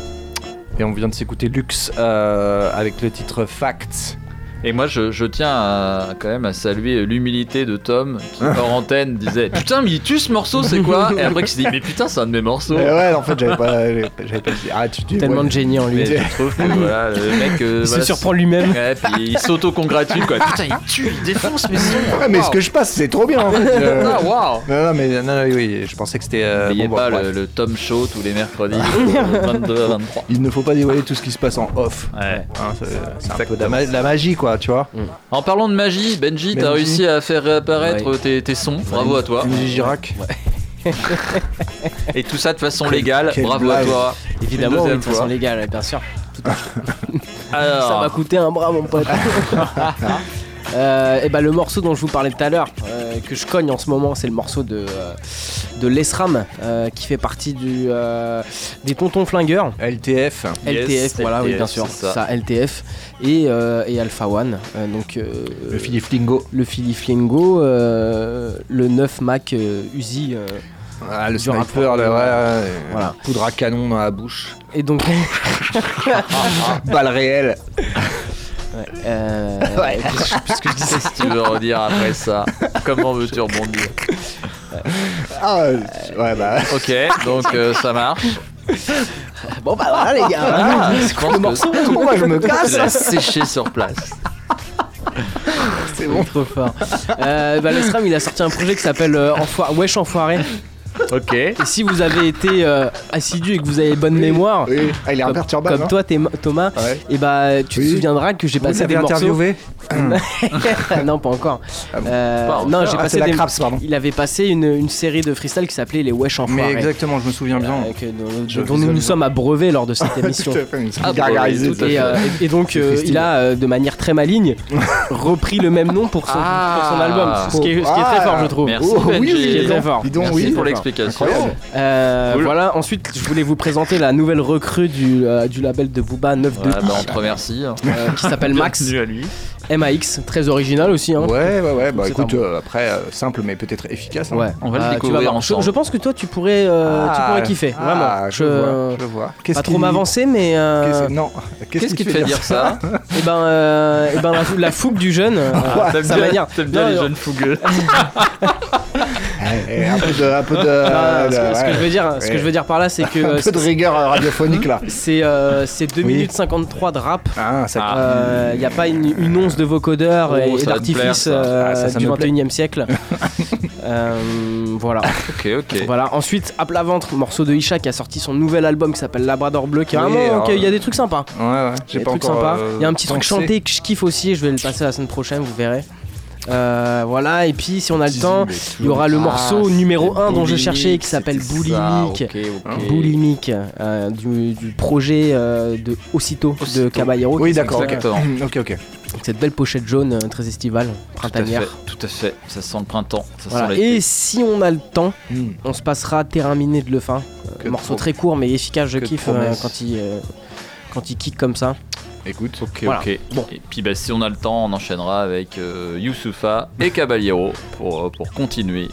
Et on vient de s'écouter Lux euh, avec le titre Facts. Et moi, je, je tiens à, quand même à saluer l'humilité de Tom qui, hors antenne, disait Putain, mais il tue ce morceau, c'est quoi? Et après, qui se dit Mais putain, c'est un de mes morceaux. Mais ouais, en fait, j'avais pas, j'avais pas dit. Ah, tu Tellement ouais. de génie en lui. Mais je trouve que voilà, le mec. euh, Il voilà, se surprend lui-même. Ouais, puis il s'auto-congratule quoi. Putain, il tue, il défonce mes sons. Ouais, mais ce que je passe, c'est trop bien en fait. Euh, Ah, waouh Non, non, mais non, non, oui, oui, je pensais que c'était. euh, bon, pas bon, le, Tom Show tous les mercredis, de 22 à 23. Il ne faut pas dévoiler tout ce qui se passe en off. Ouais. Hein, c'est un peu de la magie, quoi, tu vois. En parlant de magie, Benji, t'as Benji. réussi à faire réapparaître Ouais. tes, tes sons. Bravo à toi. Benji Girac. Et tout ça de façon légale. quelle Bravo blague. à toi. Évidemment, Une de deuxième façon fois. légale, bien sûr. Ça Alors, m'a coûté un bras, mon pote. Euh, et bah le morceau dont je vous parlais tout à l'heure, euh, que je cogne en ce moment, c'est le morceau de, euh, de Lesram, euh, qui fait partie du, euh, des Tontons Flingueurs. LTF. Yes, LTF, voilà, oui, bien sûr, ça. ça. LTF et, euh, et Alpha One. euh, donc euh, Le Lingo. le Philly Flingo, euh, le 9 Mac euh, Uzi. euh, Ah, le sniper, là, ouais, ouais, Voilà. Poudre à canon dans la bouche. et donc, Balle réelle. Ouais, euh, Ouais. qu'est-ce que je disais qu'est-ce que tu veux redire après ça Comment veux-tu rebondir Ah, ouais, bah. Ok, donc euh, ça marche. Bon bah voilà les gars. Ah, c'est je quoi pense le que- morceau Moi, je me casse. séché sur place. C'est bon. Trop fort. Euh, bah, Lesram, il a sorti un projet qui s'appelle euh, Enfoi- Wesh Enfoiré. Ok. Et si vous avez été euh, assidu et que vous avez bonne mémoire, Oui, ah, il est comme, imperturbable. comme hein. toi, t'es- Thomas, Ouais. et bah tu Oui. te souviendras que j'ai Vous passé l'avez des morceaux. interviewé non, pas encore. Ah bon Euh, non, j'ai Ah, passé c'est la des. Craps, pardon. Il avait passé une, une série de freestyle qui s'appelait les Wesh Mais Enfoirés. exactement, je me souviens bien. Euh, que- dont Je dont nous nous sommes abreuvés lors de cette émission. Ah, gargarisée, bon, tout à Et, fait. euh, et- et donc euh, il a euh, de manière très maligne repris le même nom pour son, Ah. pour son album, ce qui est, ce qui est très fort je trouve. Merci Oh, oui, Benji. oui, Ce qui est très fort. Dis donc, Merci oui. pour l'explication. Incroyable. Euh, Cool. Voilà, ensuite je voulais vous présenter la nouvelle recrue du, euh, du label de Booba 9 Ouais, bah, on te remercie. hein. euh, qui s'appelle Max Bienvenue à lui. MAX, très original aussi. Hein. Ouais, ouais, ouais. Bah écoute, euh, après, euh, simple mais peut-être efficace. hein. Ouais. On va le tu découvrir voir. ensemble. Je, je pense que toi tu pourrais, euh, tu Ah, pourrais kiffer, ah, vraiment. Je, vois, je vois. Qu'est-ce pas trop qui- m'avancer, mais euh, qu'est-ce- Non. Qu'est-ce qui te fait dire ça et ben, euh, eh ben la, la fougue du jeune, euh, T'aimes sa bien, manière. t'aimes bien Non, les non. jeunes fougueux. Et un peu de. Un peu de, Non, non, ce, que, de- ce que ouais. je veux dire, ce que Ouais. je veux dire par là, c'est que Un euh, peu de rigueur radiophonique là. C'est euh, c'est 2 Oui. minutes 53 de rap. Ah, ça. Il n'y a pas une, une once de vocodeur Oh, et, d'artifice euh, Ah, du me plaît. 21 e siècle. Euh, voilà. Ok, ok. Voilà. Ensuite, à plat ventre, morceau de Isha qui a sorti son nouvel album qui s'appelle Labrador Bleu. Qui est vraiment, il y a des trucs sympas. Ouais, ouais. Il y J'ai a des pas trucs encore. sympas. euh, Il y a un petit truc chanté que je kiffe aussi. et Je vais le passer la semaine prochaine, vous verrez. Euh, voilà, et puis si on a le temps, il y aura le Ah, morceau c'est numéro 1 dont je cherchais qui s'appelle Boulimique. ok, ok. Boulimique, euh, du, du projet euh, de Aussitôt, de. Caballero. Oui, d'accord. Ok, ok. Cette belle pochette jaune euh, très estivale, Tout à printanière. fait, tout à fait. Ça sent le printemps, ça Voilà. sent l'été. Et si on a le temps, Hmm. on se passera Terrain miné de Lefin. Que morceau très court mais efficace, je que kiffe euh, quand il euh, quand il kick comme ça. Écoute. Ok, Voilà. ok. Bon. Et puis bah, si on a le temps, on enchaînera avec euh, Youssoufa et Caballero pour, euh, pour continuer.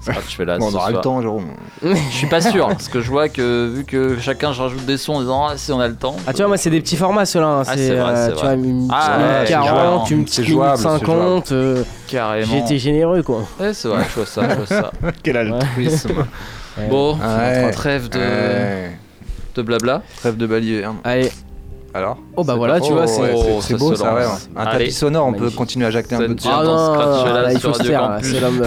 Fait là Bon, on aura le temps, Jérôme. Je suis pas sûr, parce que je vois que vu que chacun je rajoute des sons en disant ah, si on a le temps. Ah tu vois moi c'est des petits formats ceux-là, hein. Ah, c'est c'est vrai, euh, c'est tu vrai. vois une Ah, petite ouais, minute c'est 40, jouable. une C'est petite minute jouable, c'est 50, euh, Carrément. j'ai été généreux quoi. Ouais, c'est vrai, je vois ça, je vois ça. Quel altruisme. Bon, Ouais. notre trêve de, Ouais. de blabla. Trêve de balier. Allez, Alors oh bah voilà pas- tu vois Oh, c'est ouais, Oh, c'est- ça c'est beau ça, ouais. Un Allez. tapis sonore, on peut Magnifique. continuer à jacter un peu dessus. Ah dans non, Scratch là, là il faut se faire, c'est l'homme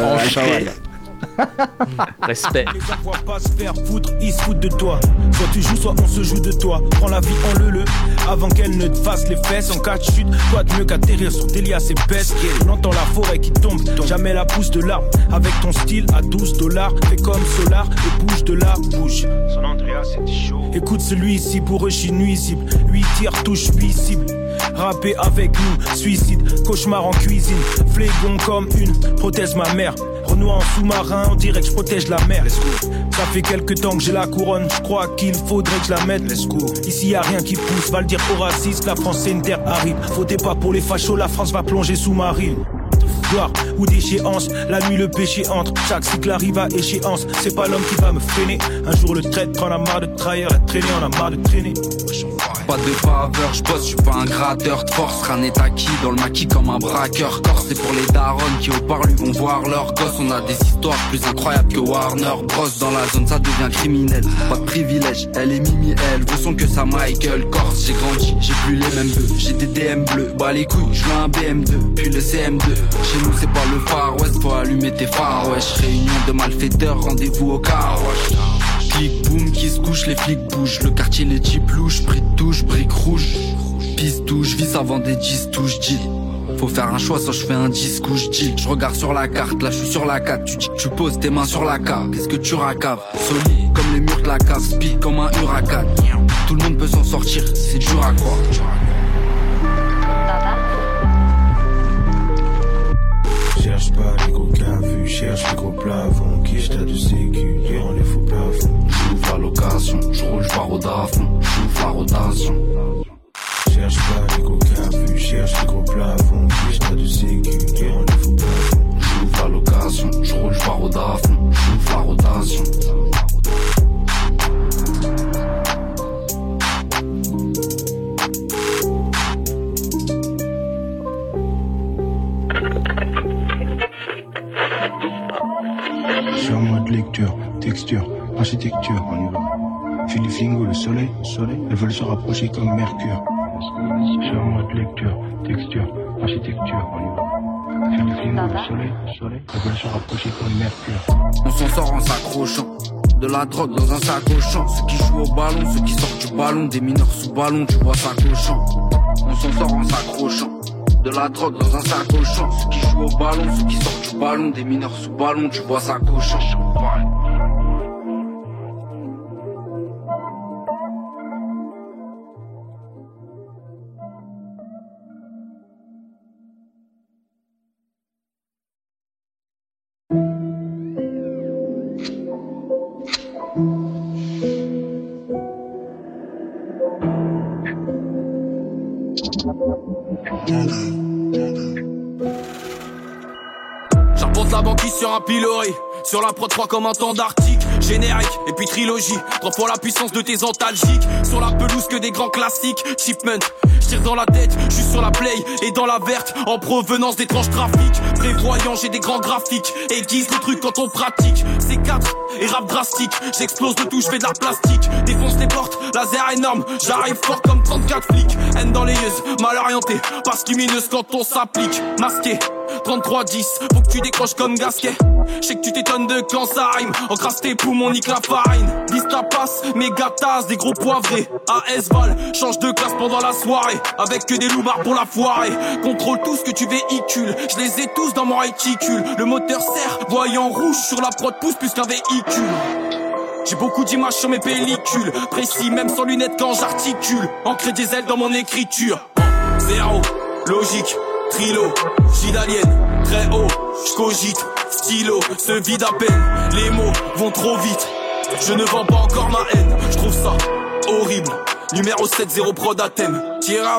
Respect. Les gens voient pas se faire foutre, ils se foutent de toi. Soit tu joues, soit on se joue de toi. Prends la vie en le le avant qu'elle ne te fasse les fesses. En cas de chute, quoi de mieux qu'atterrir sur des liasses épaisses. On entend la forêt qui tombe, jamais la pousse de l'arbre. Avec ton style à 12 dollars, fais comme Solar et bouge de là, bouge. Son Andrea, c'était chaud. Écoute celui-ci, pour eux, je suis nuisible. 8 tirs, touche 8 cibles. Rapper avec nous, suicide, cauchemar en cuisine. Flégon comme une prothèse, ma mère. Renoir en sous-marin, on dirait que je protège la mer. Ça fait quelques temps que j'ai la couronne, je crois qu'il faudrait que je la mette. Ici y a rien qui pousse, va le dire aux racistes, la France c'est une terre aride. Votez pas pour les fachos, la France va plonger sous-marine. Ou déchéance, la nuit le péché entre. Chaque cycle arrive à échéance, c'est pas l'homme qui va me freiner. Un jour le traître en a marre de trahir, la traîner, on a marre de traîner. Pas de faveur, je bosse, je suis pas un gratteur de force, rien n'est acquis dans le maquis comme un braqueur. Corse, c'est pour les darons qui au parlu vont voir leurs gosses. On a des histoires plus incroyables que Warner Bros. Dans la zone, ça devient criminel. Pas de privilège, elle est Mimi, elle veut son que ça Michael. Corse, j'ai grandi, j'ai plus les mêmes bœufs. J'ai des DM bleus, bah les couilles, je un BM2, puis le CM2. Chez c'est pas le Far West, faut allumer tes phares, wesh. Réunion de malfaiteurs, rendez-vous au car, wesh. Clic boum qui se couche, les flics bougent. Le quartier les types louches, prix de touche, briques rouges. Piste touche, vis avant des 10 touches, deal. Faut faire un choix, soit je fais un disque ou je deal. Je regarde sur la carte, là je suis sur la 4. Tu dis tu poses tes mains sur la carte. Qu'est-ce que tu racaves? Solide comme les murs de la cave, speed comme un huracan. Tout le monde peut s'en sortir, c'est dur à croire. Cherche pas les gros cavus, cherche les gros plafonds. Quiche t'as de sécu, durant les faux plafonds. J'ouvre la location, je roule, je pars au dafon. J'ouvre la rotation. Cherche pas les gros cavus, cherche les gros plafonds. Quiche t'as de sécu, durant les faux plafonds. J'ouvre la location, je roule, je pars au dafon. J'ouvre la rotation. Texture, architecture, on y va. Flingos, le soleil, le soleil, elles veulent se rapprocher comme Mercure. Mode lecture, texture, architecture, on y va. Flingos, le soleil, le soleil, elles veulent se rapprocher comme Mercure. On s'en sort en s'accrochant. De la drogue dans un sacochant. Ceux qui jouent au ballon, ceux qui sortent du ballon. Des mineurs sous ballon, tu vois ça cochant. On s'en sort en s'accrochant. De la drogue dans un sacochant. Ceux qui jouent au ballon, ceux qui sortent du ballon. Des mineurs sous ballon, tu vois ça cochant. J'arpente la banquise sur un pilori. Sur la prod 3 comme un temps d'arctique. Générique et puis trilogie. Trois fois la puissance de tes antalgiques. Sur la pelouse que des grands classiques. Shipment, tire dans la tête, je suis sur la play et dans la verte. En provenance d'étranges trafics. Prévoyant, j'ai des grands graphiques. Aiguise le truc quand on pratique. C'est 4 et rap drastique. J'explose le tout, je fais de la plastique. Défonce les portes, laser énorme. J'arrive fort comme 34 flics. Haine dans les yeux, mal orienté. Parce lumineuse quand on s'applique. Masqué. 33-10, faut que tu décroches comme gasquet. Je sais que tu t'étonnes de quand ça rime. Encrasse tes poumons, nique la farine. Dis ta passe, méga tasse, des gros poivrés. AS Val, change de classe pendant la soirée. Avec que des loupards pour la foirée. Contrôle tout ce que tu véhicules. Je les ai tous dans mon réticule. Le moteur sert, voyant rouge sur la prod pousse plus qu'un véhicule. J'ai beaucoup d'images sur mes pellicules. Précis même sans lunettes quand j'articule. Ancré diesel dans mon écriture. Zéro, logique, trilo, gidalienne, très haut, j'cogite, stylo, se vide à peine, les mots vont trop vite, je ne vends pas encore ma haine, je trouve ça horrible. Numéro 7, 0 prod à thème.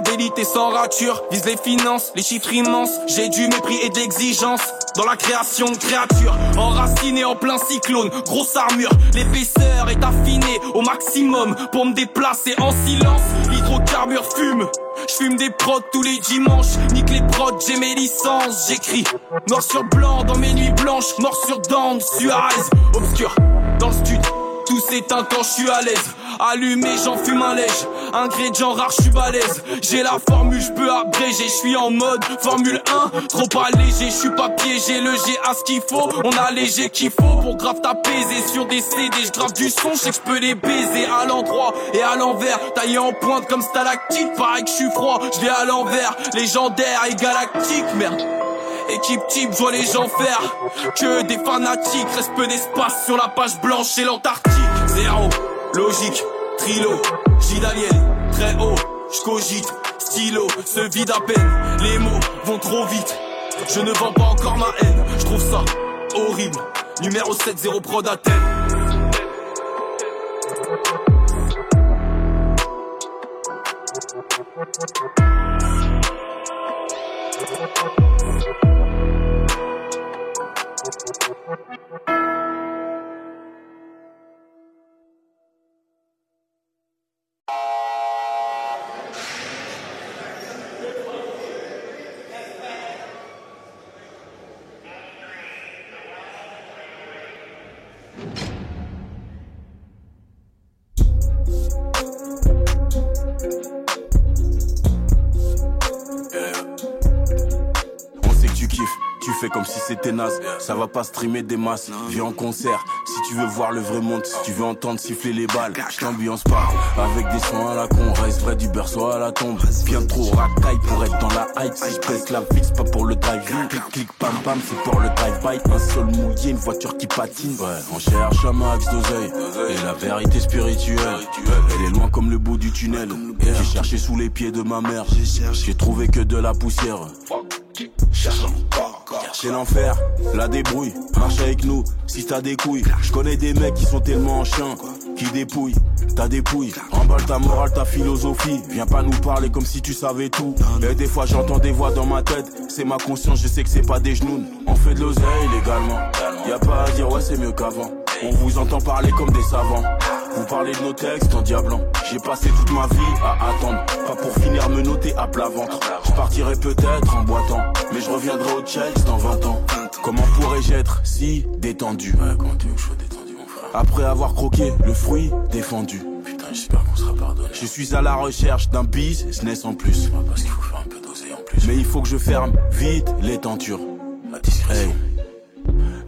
D'élite sans rature. Vise les finances, les chiffres immenses. J'ai du mépris et de l'exigence. Dans la création de créatures. Enraciné en plein cyclone. Grosse armure. L'épaisseur est affinée au maximum. Pour me déplacer en silence. L'hydrocarbure fume. J'fume des prods tous les dimanches. Nique les prods, j'ai mes licences. J'écris noir sur blanc dans mes nuits blanches. Mort sur dents, Suarez. Obscur dans le studio. S'éteint quand je suis à l'aise. Allumé, j'en fume un lèche. Ingrédient rare, je suis balèze. J'ai la formule, je peux abréger. Je suis en mode Formule 1, trop allégé. Je suis pas piégé, le G à ce qu'il faut. On a léger qu'il faut pour grave t'apaiser. Sur des CD, je grave du son, je sais que je peux les baiser à l'endroit et à l'envers. Taillé en pointe comme stalactite, pareil que je suis froid. Je vais à l'envers, légendaire et galactique, merde. Équipe type, je vois les gens faire que des fanatiques. Reste peu d'espace sur la page blanche et l'Antarctique. Zéro, logique, trilo, gidalienne, très haut, j'cogite, stylo, se vide à peine. Les mots vont trop vite. Je ne vends pas encore ma haine, je trouve ça horrible. Numéro 7, 0 prod à Ça va pas streamer des masses. Viens en concert si tu veux voir le vrai monde. Si tu veux entendre siffler les balles, je t'ambiance pas. Avec des sons à la con, reste vrai du berceau à la tombe. Bien trop racaille pour être dans la hype. Si je baisse la c'est pas pour le drive Clic, clic, pam, pam, c'est pour le drive-by. Un sol mouillé, une voiture qui patine. Ouais, on cherche un max d'oseille. Et la vérité spirituelle, elle est loin comme le bout du tunnel. J'ai cherché sous les pieds de ma mère. J'ai trouvé que de la poussière. C'est l'enfer, la débrouille, marche avec nous si t'as des couilles. Je connais des mecs qui sont tellement en chien, qui dépouillent, t'as des pouilles. Emballe ta morale, ta philosophie. Viens pas nous parler comme si tu savais tout. Et des fois j'entends des voix dans ma tête, c'est ma conscience, je sais que c'est pas des genoux. On fait de l'oseille légalement, y a pas à dire ouais c'est mieux qu'avant. On vous entend parler comme des savants. Vous parlez de nos textes en diablant. J'ai passé toute ma vie à attendre. Pas pour finir me noter à plat ventre. Je partirai peut-être en boitant. Mais je reviendrai au Chelsea dans 20 ans. Comment pourrais-je être si détendu? Après avoir croqué le fruit défendu. Putain, j'espère qu'on sera pardonné. Je suis à la recherche d'un business en plus. Parce qu'il faut faire un peu d'oser en plus. Mais il faut que je ferme vite les tentures. La discrétion.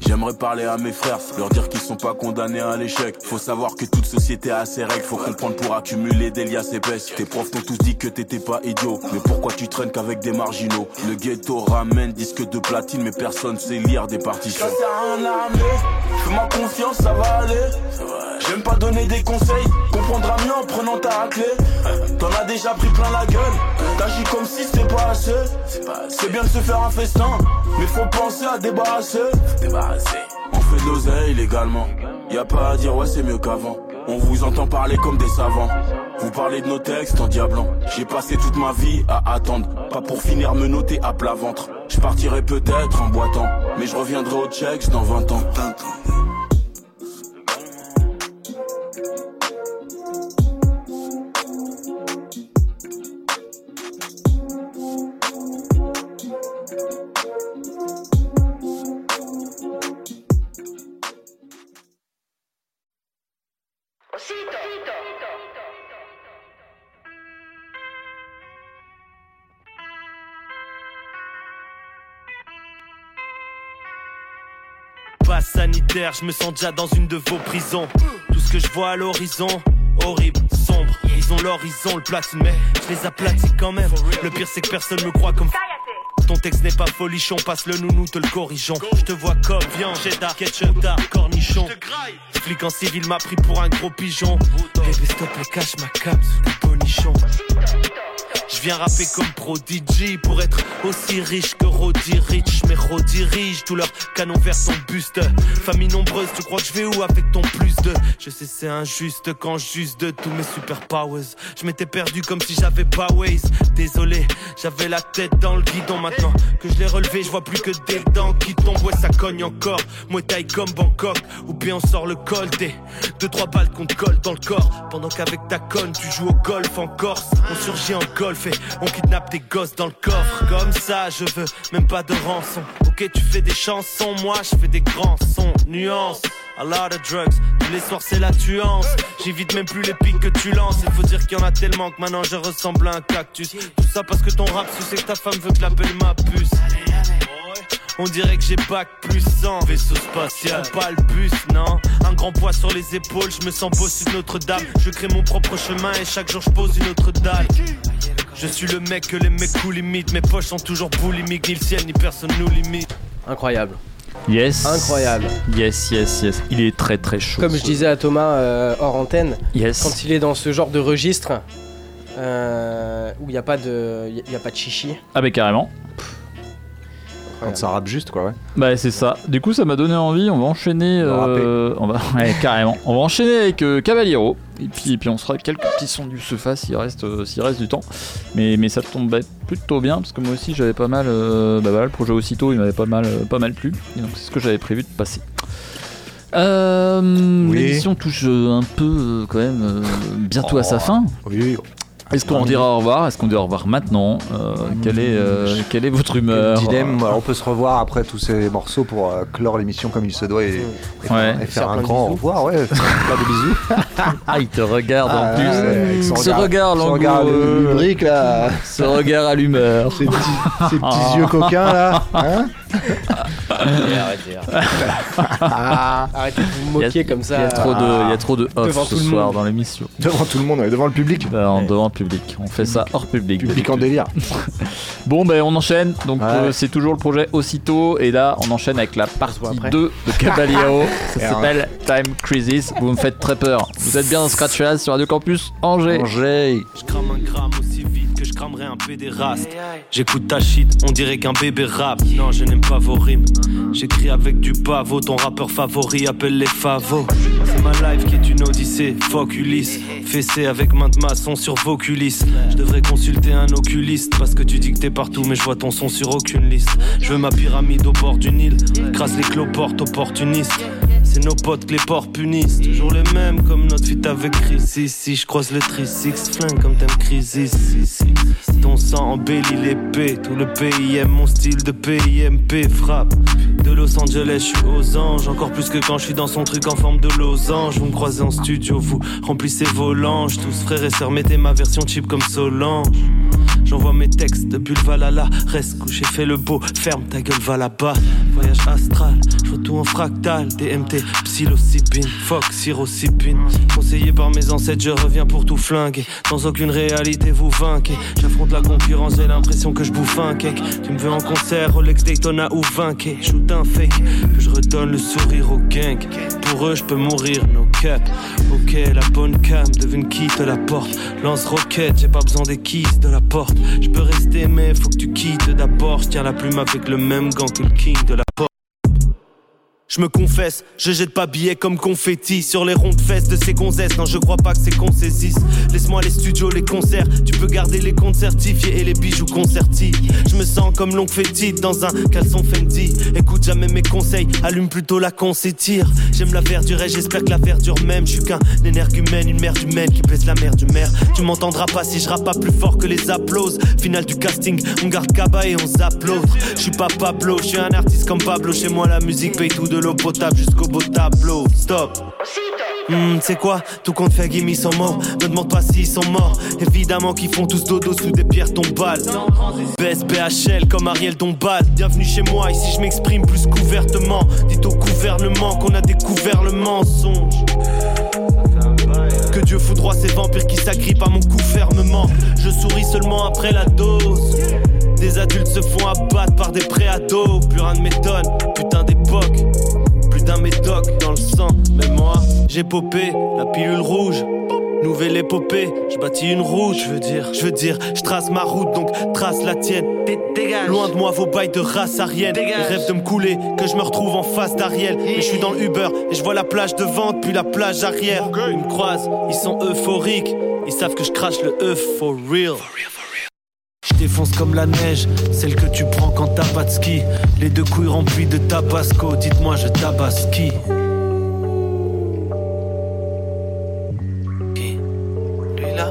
J'aimerais parler à mes frères, leur dire qu'ils sont pas condamnés à l'échec. Faut savoir que toute société a ses règles, faut comprendre pour accumuler des liasses épaisses. Tes profs t'ont tous dit que t'étais pas idiot, mais pourquoi tu traînes qu'avec des marginaux? Le ghetto ramène disque de platine, mais personne sait lire des partitions. Fais-moi confiance, ça va aller. J'aime pas donner des conseils, comprendras mieux en prenant ta raclée. T'en as déjà pris plein la gueule, t'agis comme si c'était pas assez. C'est bien de se faire un festin, mais faut penser à débarrasser. On fait de l'oseille légalement. Y a pas à dire ouais c'est mieux qu'avant. On vous entend parler comme des savants. Vous parlez de nos textes en diablant. J'ai passé toute ma vie à attendre. Pas pour finir me noter à plat ventre. Je partirai peut-être en boitant. Mais je reviendrai au checks dans 20 ans. Passe sanitaire, je me sens déjà dans une de vos prisons. Tout ce que je vois à l'horizon, horrible, sombre. Ils ont l'horizon, le platine, mais je les aplatis quand même. Le pire, c'est que personne me croit comme. Ton texte n'est pas folichon, passe le nounou, te le corrigeons. Je te vois comme viande, cheddar, ketchup, cornichon. Flic en civil m'a pris pour un gros pigeon. Bébé, stop et cache ma cape sous des bonichons. Viens rapper comme Prodigy pour être aussi riche que Roddy Rich. Mais redirige tout leur canon vers ton buste. Famille nombreuse, tu crois que je vais où avec ton plus de? Je sais c'est injuste quand juste de tous mes super powers. Je m'étais perdu comme si j'avais pas Waze. Désolé, j'avais la tête dans le guidon maintenant que je l'ai relevé. Je vois plus que des dents qui tombent. Ouais, ça cogne encore. Moi taille comme Bangkok. Ou bien on sort le col des deux trois balles qu'on te colle dans le corps. Pendant qu'avec ta conne, tu joues au golf en Corse. On surgit en golf et on kidnappe des gosses dans le coffre. Comme ça, je veux même pas de rançon. Ok, tu fais des chansons, moi je fais des grands sons. Nuance. A lot of drugs, tous les soirs c'est la tuance. J'évite même plus les pics que tu lances. Il faut dire qu'il y en a tellement que maintenant je ressemble à un cactus. Tout ça parce que ton rap suce et que ta femme veut que l'appelle ma puce. On dirait que j'ai bac plus 100 Vaisseau spatial, pas le bus, non? Un grand poids sur les épaules, je me sens beau sur Notre-Dame Je crée mon propre chemin et chaque jour je pose une autre dalle Je suis le mec que les mecs cool limitent Mes poches sont toujours boulimiques, ni le ciel ni personne nous limite Incroyable. Yes. Incroyable. Yes, yes, yes. Il est très très chaud. Comme je disais à Thomas euh, hors antenne, Yes. quand il est dans ce genre de registre euh, où il n'y a pas de, y a pas de chichi. Ah, mais carrément. Quand ça rappe juste, quoi, ouais. Bah c'est ça. Du coup ça m'a donné envie. On va enchaîner. euh, on va ouais, carrément. On va enchaîner avec euh, Cavaliero. Et puis, et puis on sera avec quelques petits sons du Sefa s'il reste, euh, s'il reste du temps. Mais, mais ça tombe plutôt bien parce que moi aussi j'avais pas mal. euh, bah voilà le projet aussitôt il m'avait pas mal, euh, pas mal plu. Et donc c'est ce que j'avais prévu de passer. Euh, Oui. L'émission touche un peu euh, quand même euh, bientôt à sa fin. Oui. Est-ce qu'on dira au revoir? Est-ce qu'on dit au revoir maintenant? Euh, quelle, est, euh, quelle est votre humeur? Dilemme, on peut se revoir après tous ces morceaux pour euh, clore l'émission comme il se doit et, et Ouais. faire, et Faire faire un grand au revoir, ouais, faire plein de bisous. Ah, il te regarde Ah, en plus. ouais, avec son ce regard- regard lubrique, là. Ce regard à l'humeur. Ces petits, ces petits yeux coquins là. Hein Arrêtez, Arrêtez de vous moquer comme ça. Il y a trop de, il y a trop de off Devant ce tout le soir monde. dans l'émission. Devant tout le monde, ouais, devant le public. Non, Devant le public. On fait ça hors public. Public en délire. Bon, ben on enchaîne. Donc euh, c'est toujours le projet aussitôt. Et là, on enchaîne avec la partie 2 de Caballero. ça s'appelle Time Crisis. Vous me faites très peur. Vous êtes bien dans Scratch sur Radio Campus Angers. Angers. Je crame un gramme aussi cramerais un pédéraste. J'écoute ta shit, on dirait qu'un bébé rap. Non, je n'aime pas vos rimes. J'écris avec du pavot, ton rappeur favori appelle les favos. C'est ma life qui est une odyssée, fuck Ulysse. Fessé avec main de maçon sur vos culisses. Je devrais consulter un oculiste parce que tu dis que t'es partout, mais je vois ton son sur aucune liste. Je veux ma pyramide au bord du Nil, crasse les cloportes opportunistes. C'est nos potes que les porcs punissent. Toujours les mêmes comme notre fit avec Chris. Si je croise le tri six flingue comme t'aimes Crisis. Si, si. Ton sang embellit l'épée. Tout le pays aime mon style de PIMP. Frappe. De Los Angeles, je suis aux anges. Encore plus que quand je suis dans son truc en forme de losange. Vous me croisez en studio, vous remplissez vos langes. Tous frères et sœurs, mettez ma version cheap comme Solange. J'envoie mes textes depuis le. Reste couché, fais le beau. Ferme ta gueule, va là-bas. Voyage astral, je vois tout en fractal. Psilocybine. Conseillé par mes ancêtres, je reviens pour tout flinguer. Dans aucune réalité, vous vainquez. J'affronte la concurrence, j'ai l'impression que je bouffe un cake. Tu me veux en concert, Rolex Daytona ou vainqué. Shoot un fake, que je redonne le sourire au gang. Pour eux, je peux mourir, no cap. Ok, la bonne cam, devine qui te la porte. Lance roquette, j'ai pas besoin des keys de la porte. Je peux rester, mais faut que tu quittes d'abord. Je tiens la plume avec le même gant que le king de la porte. Je me confesse, je jette pas billets comme confetti sur les ronds de fesses de ces gonzesses. Non, je crois pas que c'est qu'on saisisse. Laisse-moi les studios, les concerts. Tu peux garder les comptes certifiés et les bijoux concertis. Je me sens comme l'oncle fétide dans un caleçon Fendi. Écoute jamais mes conseils, allume plutôt la con. J'aime la verdure et j'espère que la verdure même. Je suis qu'un énergumène, une merde humaine qui pèse la mer du maire. Tu m'entendras pas si je rappe pas plus fort que les applauses. Final du casting, on garde Kaba et on zappe l'autre. Je suis pas Pablo, je suis un artiste comme Pablo. Chez moi, la musique paye tout de l'eau potable jusqu'au beau tableau. Stop. Hmm, c'est quoi Tout compte fait, gimme son mot. Ne demande pas s'ils sont morts. Évidemment qu'ils font tous dodo sous des pierres tombales. Baisse BHL comme Ariel Dombal. Bienvenue chez moi, ici je m'exprime plus couvertement. Dites au gouvernement qu'on a découvert le mensonge. Que Dieu foudroie ces vampires qui s'agrippent à mon cou fermement. Je souris seulement après la dose. Des adultes se font abattre par des préados. Plus rien ne m'étonne, putain d'époque. D'un médoc dans le sang. Mais moi, j'ai popé la pilule rouge. Nouvelle épopée, je bâtis une route, je veux dire, je veux dire, je trace ma route, donc trace la tienne. Dégage. Loin de moi vos bails de race arienne. Rêve de me couler, que je me retrouve en face d'Ariel. Mais je suis dans le Uber et je vois la plage devant, puis la plage arrière. Ils me croisent, ils sont euphoriques. Ils savent que je crache le E for real. Je défonce comme la neige, celle que tu prends quand t'as pas de ski. Les deux couilles remplies de tabasco, dites-moi je tabaski. Lui là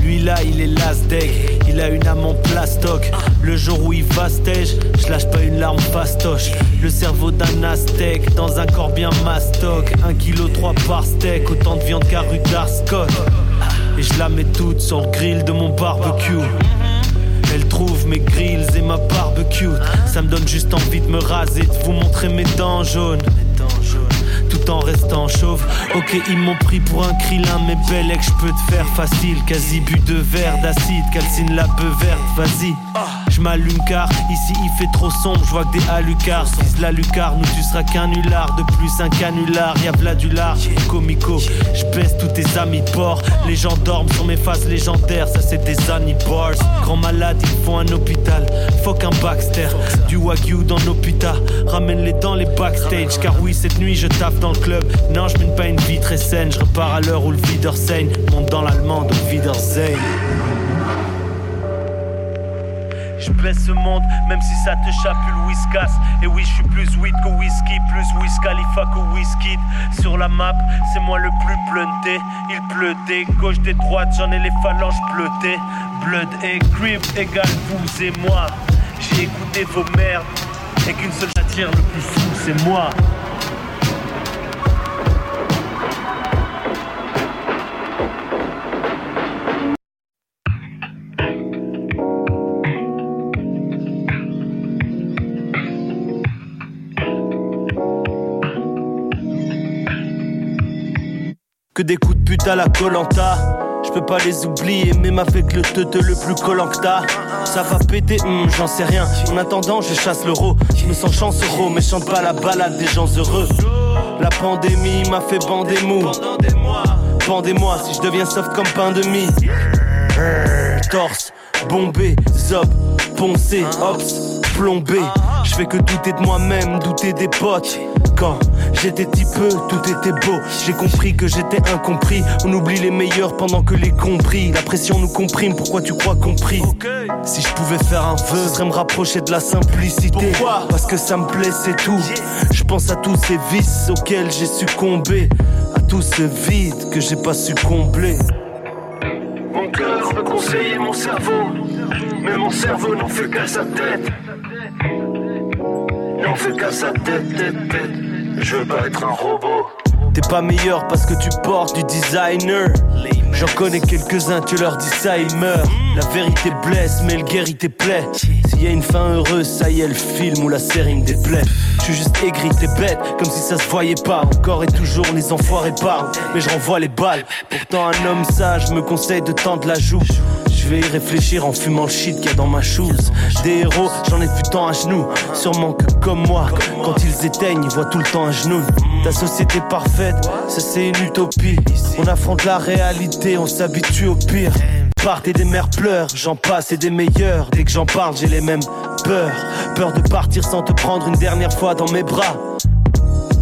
Lui là, il est last deck. Il a une âme en plastoc. Le jour où il va stage, je lâche pas une larme fastoche. Le cerveau d'un aztèque dans un corps bien mastoc. Un kilo trois par steak, autant de viande qu'à rue d'Arscott. Et je la mets toute sur le grill de mon barbecue. Elle trouve mes grills et ma barbecue. Ça me donne juste envie de me raser, de vous montrer mes dents jaunes. Tout en restant chauve. Ok, ils m'ont pris pour un krillin, mais belle je peux te faire facile. Quasi bu de verre d'acide, calcine la peu verte, vas-y. Je m'allume car ici il fait trop sombre, je vois que des halucards. Vise la lucarne ou tu seras qu'un nulard. De plus un canular, y'a v'là du lard. Comico, je tous tes amis de. Les gens dorment sur mes faces légendaires, ça c'est des bars Grand malade, ils font un hôpital. Faut qu'un Baxter, du wagyu dans l'hôpital. Ramène-les dans les backstage, car oui, cette nuit je taffe dans le club. Non, je mène pas une vie très saine, je repars à l'heure où le saigne. Monte dans l'allemande au Wiedersehen. Je baisse ce monde, même si ça te chapule whiskas. Et oui, je suis plus weed que whisky, plus Wiz Khalifa que whisky. Sur la map, c'est moi le plus blunté. Il pleut des gauches, des droites, j'en ai les phalanges bleutées. Blood et crib égale vous et moi. J'ai écouté vos merdes, et qu'une seule attire le plus fou, c'est moi. Que des coups de pute à la Colanta. Je peux pas les oublier, même avec le teute le plus collant. Ça va péter, hmm, j'en sais rien. En attendant, je chasse l'euro. Je me sens chancereau, mais chante pas la balade des gens heureux. La pandémie m'a fait bander mou. Pendez-moi si je deviens soft comme pain de mie. Torse, bombé, zob, poncé, ops, plombé. Je fais que douter de moi-même, douter des potes. Quand j'étais petit peu, tout était beau. J'ai compris que j'étais incompris. On oublie les meilleurs pendant que les compris. La pression nous comprime, pourquoi tu crois compris Si je pouvais faire un vœu, serait me rapprocher de la simplicité. Parce que ça me plaît, c'est tout. Je pense à tous ces vices auxquels j'ai succombé. À tout ce vide que j'ai pas su combler. Mon cœur veut conseiller mon cerveau, mais mon cerveau n'en fait qu'à sa tête. N'en fait qu'à sa tête, tête, tête. Je veux pas être un robot. T'es pas meilleur parce que tu portes du designer. J'en connais quelques-uns, tu leur dis ça, ils meurent. La vérité blesse, mais le guérit plaît. S'il y a une fin heureuse, ça y est, le film ou la série me déplaît. Je suis juste aigri, t'es bête, comme si ça se voyait pas. Encore et toujours, les enfoirés parlent, mais je renvoie les balles. Pourtant, un homme sage me conseille de tendre la joue. Je vais y réfléchir en fumant le shit qu'il y a dans ma shoes. Des héros, j'en ai vu tant à genoux. Sûrement que comme moi, quand ils éteignent, ils voient tout le temps à genoux. Ta société parfaite, ça c'est une utopie. On affronte la réalité, on s'habitue au pire. Partez des mères pleurent, j'en passe et des meilleurs. Dès que j'en parle, j'ai les mêmes peurs. Peur de partir sans te prendre une dernière fois dans mes bras.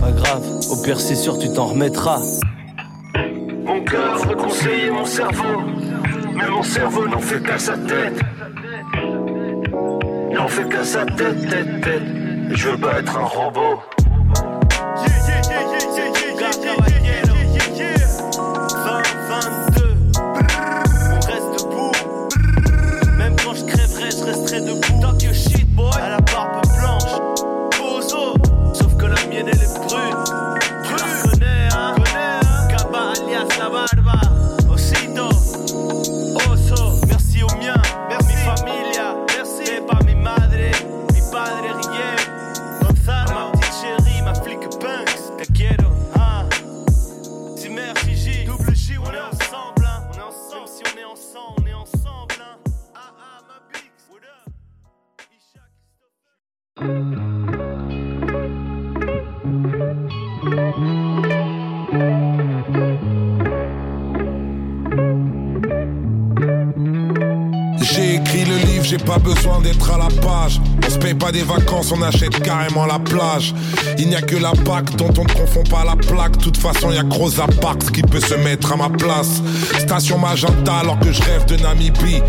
Pas grave, au pire c'est sûr tu t'en remettras. Mon cœur veut conseiller mon cerveau, mais mon cerveau n'en fait qu'à sa tête. N'en fait qu'à sa tête, tête, tête. Je veux pas être un robot. Des vacances, on achète carrément la plage. Il n'y a que la PAC dont on ne confond pas la plaque. De toute façon, y a Rosa Parks qui peut se mettre à ma place. Station Magenta alors que je rêve de Namibie.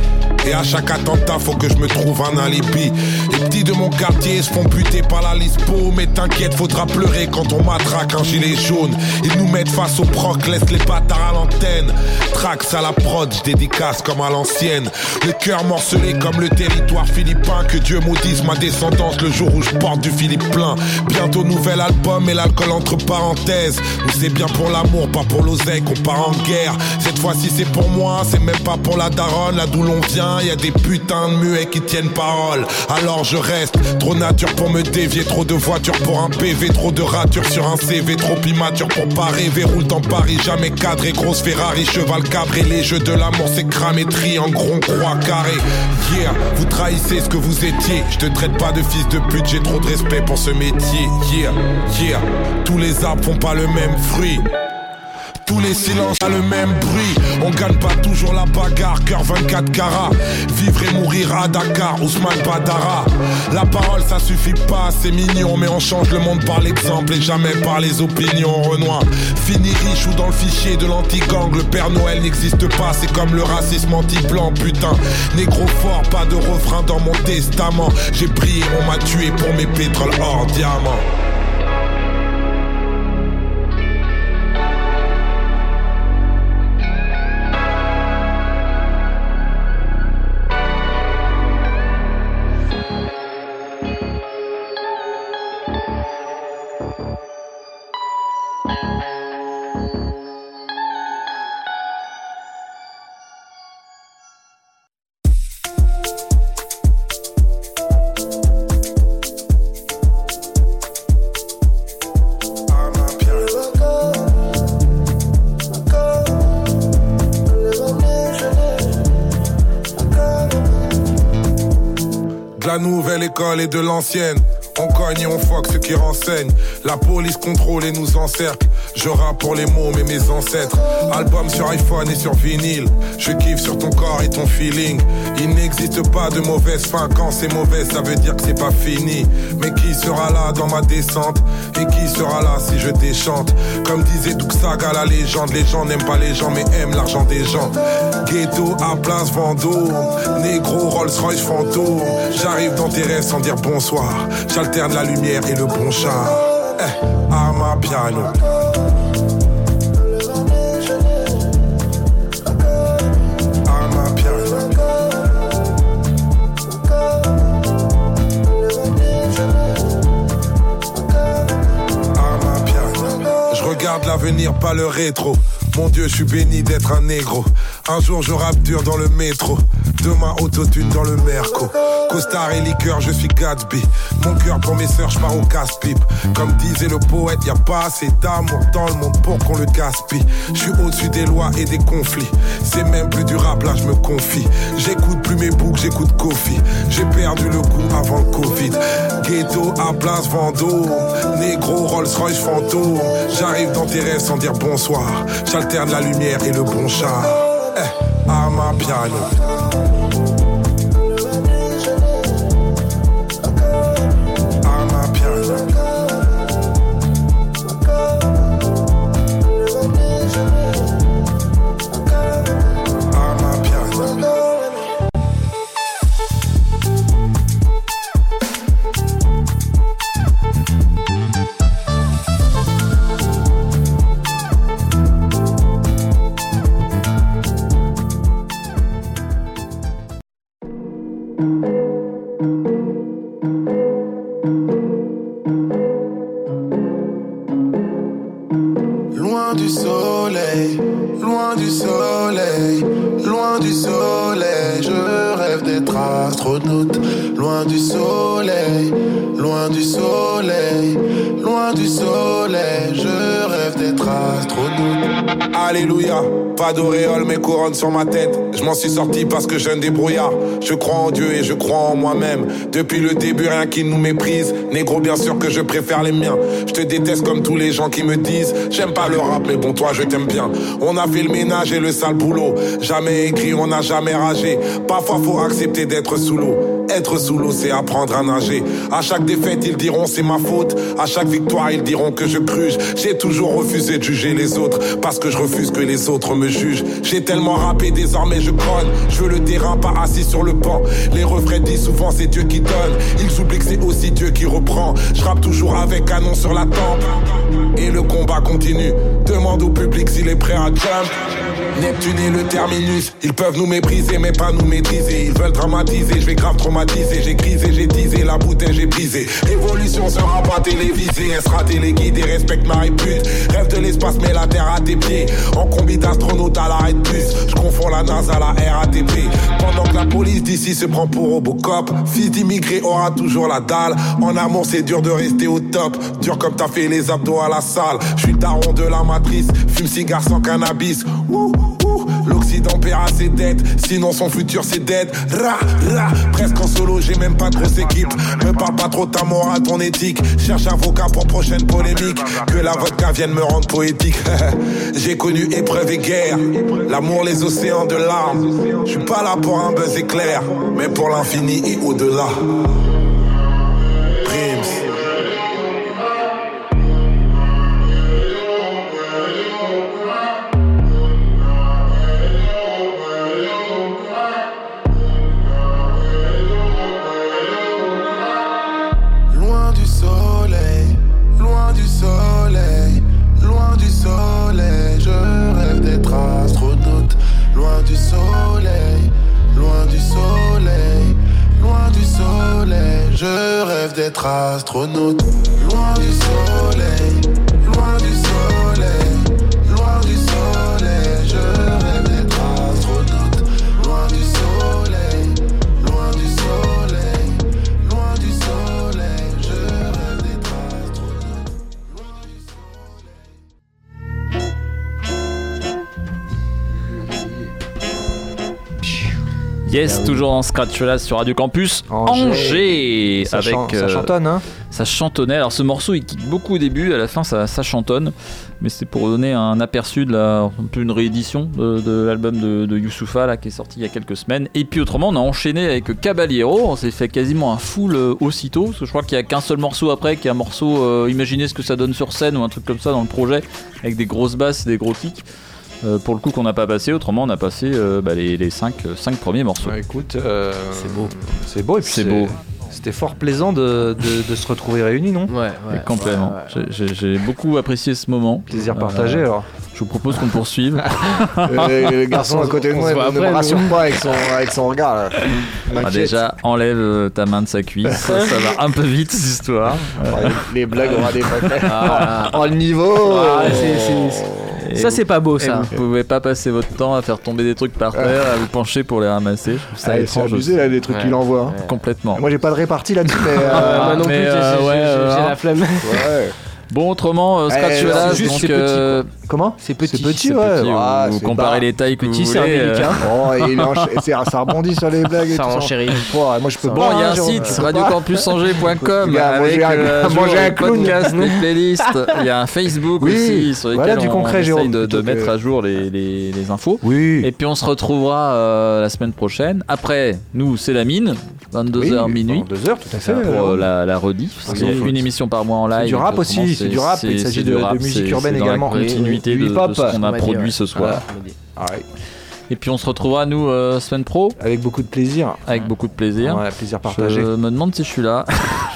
Et à chaque attentat, faut que je me trouve un alibi. Les petits de mon quartier se font buter par la Lispo. Mais t'inquiète, faudra pleurer quand on matraque un gilet jaune. Ils nous mettent face au proc, laisse les bâtards à l'antenne. Trax à la prod, dédicace comme à l'ancienne. Le cœur morcelé comme le territoire philippin. Que Dieu maudisse ma descendance le jour où je porte du Philippe plein. Bientôt nouvel album et l'alcool entre parenthèses. Nous c'est bien pour l'amour, pas pour l'oseille qu'on part en guerre. Cette fois-ci c'est pour moi, c'est même pas pour la daronne, là d'où l'on vient. Y a des putains de muets qui tiennent parole. Alors je reste trop nature pour me dévier, trop de voitures pour un PV, trop de ratures sur un CV, trop immature pour pas rêver. Roule dans Paris, jamais cadré, grosse Ferrari, cheval cabré. Les jeux de l'amour c'est cramé, triangle, rond, croix, carré. Yeah, vous trahissez ce que vous étiez. Je te traite pas de fils de pute, j'ai trop de respect pour ce métier. Yeah, yeah, tous les arbres font pas le même fruit. Tous les silences ont le même bruit. On gagne pas toujours la bagarre, cœur 24 carats. Vivre et mourir à Dakar, Ousmane Badara. La parole ça suffit pas, c'est mignon, mais on change le monde par l'exemple et jamais par les opinions. Renoir, fini riche ou dans le fichier de l'anti-gang. Le Père Noël n'existe pas, c'est comme le racisme anti-blanc, putain. Négro fort, pas de refrain dans mon testament. J'ai prié, on m'a tué pour mes pétroles hors diamant. Et de l'ancienne. Et on foque ceux qui renseignent. La police contrôle et nous encercle. Je rappe pour les mots, mais mes ancêtres. Album sur iPhone et sur vinyle. Je kiffe sur ton corps et ton feeling. Il n'existe pas de mauvaise fin. Quand c'est mauvais, ça veut dire que c'est pas fini. Mais qui sera là dans ma descente? Et qui sera là si je déchante? Comme disait Saga, la légende. Les gens n'aiment pas les gens, mais aiment l'argent des gens. Ghetto à place Vendôme. Négro Rolls Royce fantôme. J'arrive dans tes rêves sans dire bonsoir. J'alterne la lumière et le bon char. Eh, arma piano. L'avenir, pas le rétro. Mon Dieu, je suis béni d'être un négro. Un jour, je rappe dur dans le métro. Demain, autotune dans le merco. Costard et liqueur, je suis Gatsby. Mon cœur pour mes sœurs, je pars au casse-pipe. Comme disait le poète, y a pas assez d'amour dans le monde pour qu'on le gaspille. Je suis au-dessus des lois et des conflits. C'est même plus durable, là je me confie. J'écoute plus mes boucs, j'écoute Kofi. J'ai perdu le goût avant le Covid. Ghetto à place Vendôme. Négro Rolls Royce fantôme. J'arrive dans tes rêves sans dire bonsoir. J'alterne la lumière et le bon char. Eh, à ma piano. Je m'en suis sorti parce que j'ai un débrouillard. Je crois en Dieu et je crois en moi-même. Depuis le début, rien qui nous méprise. Négro, bien sûr que je préfère les miens. Je te déteste comme tous les gens qui me disent J'aime pas le rap, mais bon, toi, je t'aime bien. On a fait le ménage et le sale boulot. Jamais écrit, on n'a jamais ragé. Parfois, faut accepter d'être sous l'eau. Être sous l'eau, c'est apprendre à nager. À chaque défaite, ils diront c'est ma faute. À chaque victoire, ils diront que je cruche. J'ai toujours refusé de juger les autres parce que je refuse que les autres me jugent. J'ai tellement rappé, désormais je grogne. Je veux le terrain, pas assis sur le banc. Les refrains disent souvent c'est Dieu qui donne. Ils oublient que c'est aussi Dieu qui reprend. Je rappe toujours avec canon sur la tempe. Et le combat continue. Demande au public s'il est prêt à jump. Neptune et le terminus, ils peuvent nous mépriser mais pas nous maîtriser. Ils veulent dramatiser, je vais grave traumatiser. J'ai grisé, j'ai teasé, la bouteille j'ai brisé. Révolution sera pas télévisée, elle sera téléguidée, respecte ma répute. Rêve de l'espace, mais la terre à tes pieds. En combi d'astronaute à l'arrêt de bus, je confonds la NASA à la RATP. Pendant que la police d'ici se prend pour Robocop, fils d'immigré aura toujours la dalle. En amour, c'est dur de rester au top. Dur comme t'as fait les abdos à la salle. Je suis daron de la matrice, fume cigare sans cannabis. l'Occident paiera ses dettes, sinon son futur c'est dead. Ra, ra, presque en solo, j'ai même pas de grosse équipe. Me parle pas trop ta morale, ton éthique. Cherche avocat pour prochaine polémique. Que la vodka vienne me rendre poétique. j'ai connu épreuve et guerre, l'amour, les océans de larmes. Je suis pas là pour un buzz éclair, mais pour l'infini et au-delà. Astronaute. Loin du soleil, Yes, toujours en scratch là sur Radio Campus Angers. Angers, Ça avec chan- ça chantonne, hein ça chantonnait. Alors ce morceau il kick beaucoup au début, à la fin ça, ça chantonne, mais c'est pour donner un aperçu de la, une réédition de, de l'album de, de Youssoufa là qui est sorti il y a quelques semaines. Et puis autrement on a enchaîné avec Caballero, on s'est fait quasiment un full euh, aussitôt, parce que je crois qu'il y a qu'un seul morceau après qui est un morceau, euh, imaginez ce que ça donne sur scène ou un truc comme ça dans le projet, avec des grosses basses et des gros kicks. Euh, pour le coup qu'on n'a pas passé, autrement on a passé euh, bah, les, les cinq, euh, cinq premiers morceaux. écoute, c'est beau. C'est beau et puis C'est beau. C'était fort plaisant de, de- de se retrouver réunis, non? Ouais, Et complètement. J'ai- J'ai j'ai beaucoup apprécié ce moment. Plaisir partagé, alors. Je vous propose qu'on poursuive. Le garçon à côté de moi ne me rassure pas avec son, avec son regard. Là. Ah, déjà, enlève ta main de sa cuisse. ça, ça va un peu vite cette histoire. Ouais, les- blagues aura des paquets. Ah. Oh, le niveau c'est- c'est- Et Ça, c'est pas beau, ça. Vous pouvez pas passer votre temps à faire tomber des trucs par terre, à vous pencher pour les ramasser. Ça Ah, c'est abusé, là, les trucs qu'il envoie, hein. Complètement. Moi j'ai pas de répartie là-dessus, mais. Ah, euh, moi non mais, plus, j'ai- euh, j'ai ouais, j'ai- euh, j'ai la flemme. Ouais. Bon, autrement, euh, Scratch Eh, Velas, c'est juste, donc, c'est petit, euh, Comment C'est petit. C'est petit, ouais. petit, Ah, vous comparez pas- les tailles que Petit, vous c'est voulez. un euh, Oh, et il encha- ça rebondit sur les blagues et Ça tout renchérit. Ouais, moi je peux Bon, pas. il y a hein, un site, radiocampusangers.com Il y a avec manger un- euh, clown. les playlists. Il y a un Facebook aussi sur voilà lequel du on, concret, essaye de, mettre à jour les, les- les infos. Oui. Et puis on se retrouvera euh, la semaine prochaine. Après, nous, c'est la mine, 22h Oui, minuit. 22h, tout à fait. Pour euh, la, la rediff. Ah, C'est une émission par mois en live. C'est du rap aussi, c'est du rap, il s'agit de- musique urbaine dans également. La continuité Du de, de ce qu'on a On m'a dit, produit ouais. ce soir. Ah. Et puis on se retrouvera nous euh, semaine pro Avec beaucoup de plaisir. avec beaucoup de plaisir. Ouais, plaisir partagé. Je me demande si je suis là.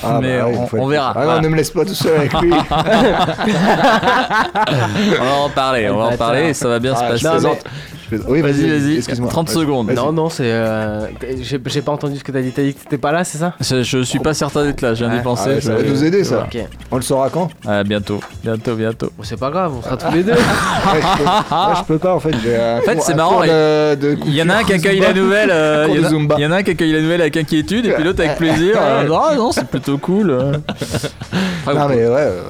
Ah, mais bah ouais, il on, verra. Ah non, ne me laisse pas tout seul avec lui. on va en parler, on va en parler et ça va bien se Ah, passer. Oui, vas-y, Vas-y, vas-y. excuse-moi. 30 Vas-y. secondes. Non, non, c'est. euh, J'ai j'ai pas entendu ce que t'as dit. T'as dit que t'étais pas là, c'est ça? Je, je suis pas certain d'être là, je viens d'y Ah, penser. Ah ouais, ça je- va nous aider ça. Ok. On le saura quand? Ah, bientôt, bientôt, bientôt. Bon, c'est pas grave, on sera tous les deux. Ouais, je, peux... ouais, je peux pas en fait. En fait, c'est marrant, il- y en a un qui accueille la nouvelle, euh, Cours il y, de en a- Zumba. il y en a un qui accueille la nouvelle avec inquiétude et puis l'autre avec plaisir. euh, ah non, c'est plutôt cool. euh. Non mais ouais, euh,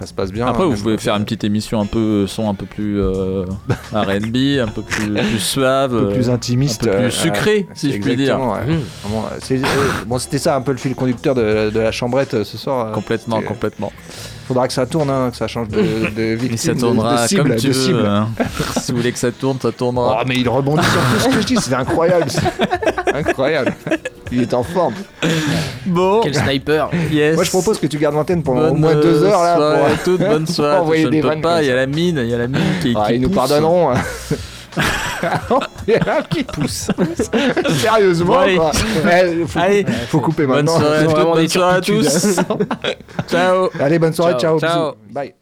ça se passe bien. après, hein, vous pouvez faire une petite émission un peu son un peu plus euh, R&B, un peu plus, plus suave, un peu plus euh, intimiste, un peu euh, plus sucré, si je puis dire. ouais. Euh, euh, bon, c'était ça un peu le fil conducteur de, de la chambrette euh, ce soir. euh, Complètement, complètement. Faudra que ça tourne, hein, que ça change de, de victime, Mais ça de- tournera de, cible, comme tu de veux. cible. hein. si vous voulez que ça tourne, ça tournera. Oh mais il rebondit sur tout ce que je dis, c'est incroyable. incroyable. Il est en forme. Bon, Quel sniper. yes. Moi je propose que tu gardes l'antenne pendant au moins deux heures là. soirée pour- à toutes, bonne soirée. je ne des peux pas, il y a la mine, il y a la mine qui, Ah, qui ils nous pardonneront. Qui pousse. Sérieusement quoi. Eh, faut, Allez. faut couper Bonne maintenant. soirée à toutes, bonne soirée à tous. Ciao. Allez, bonne soirée, ciao. Ciao. Bye.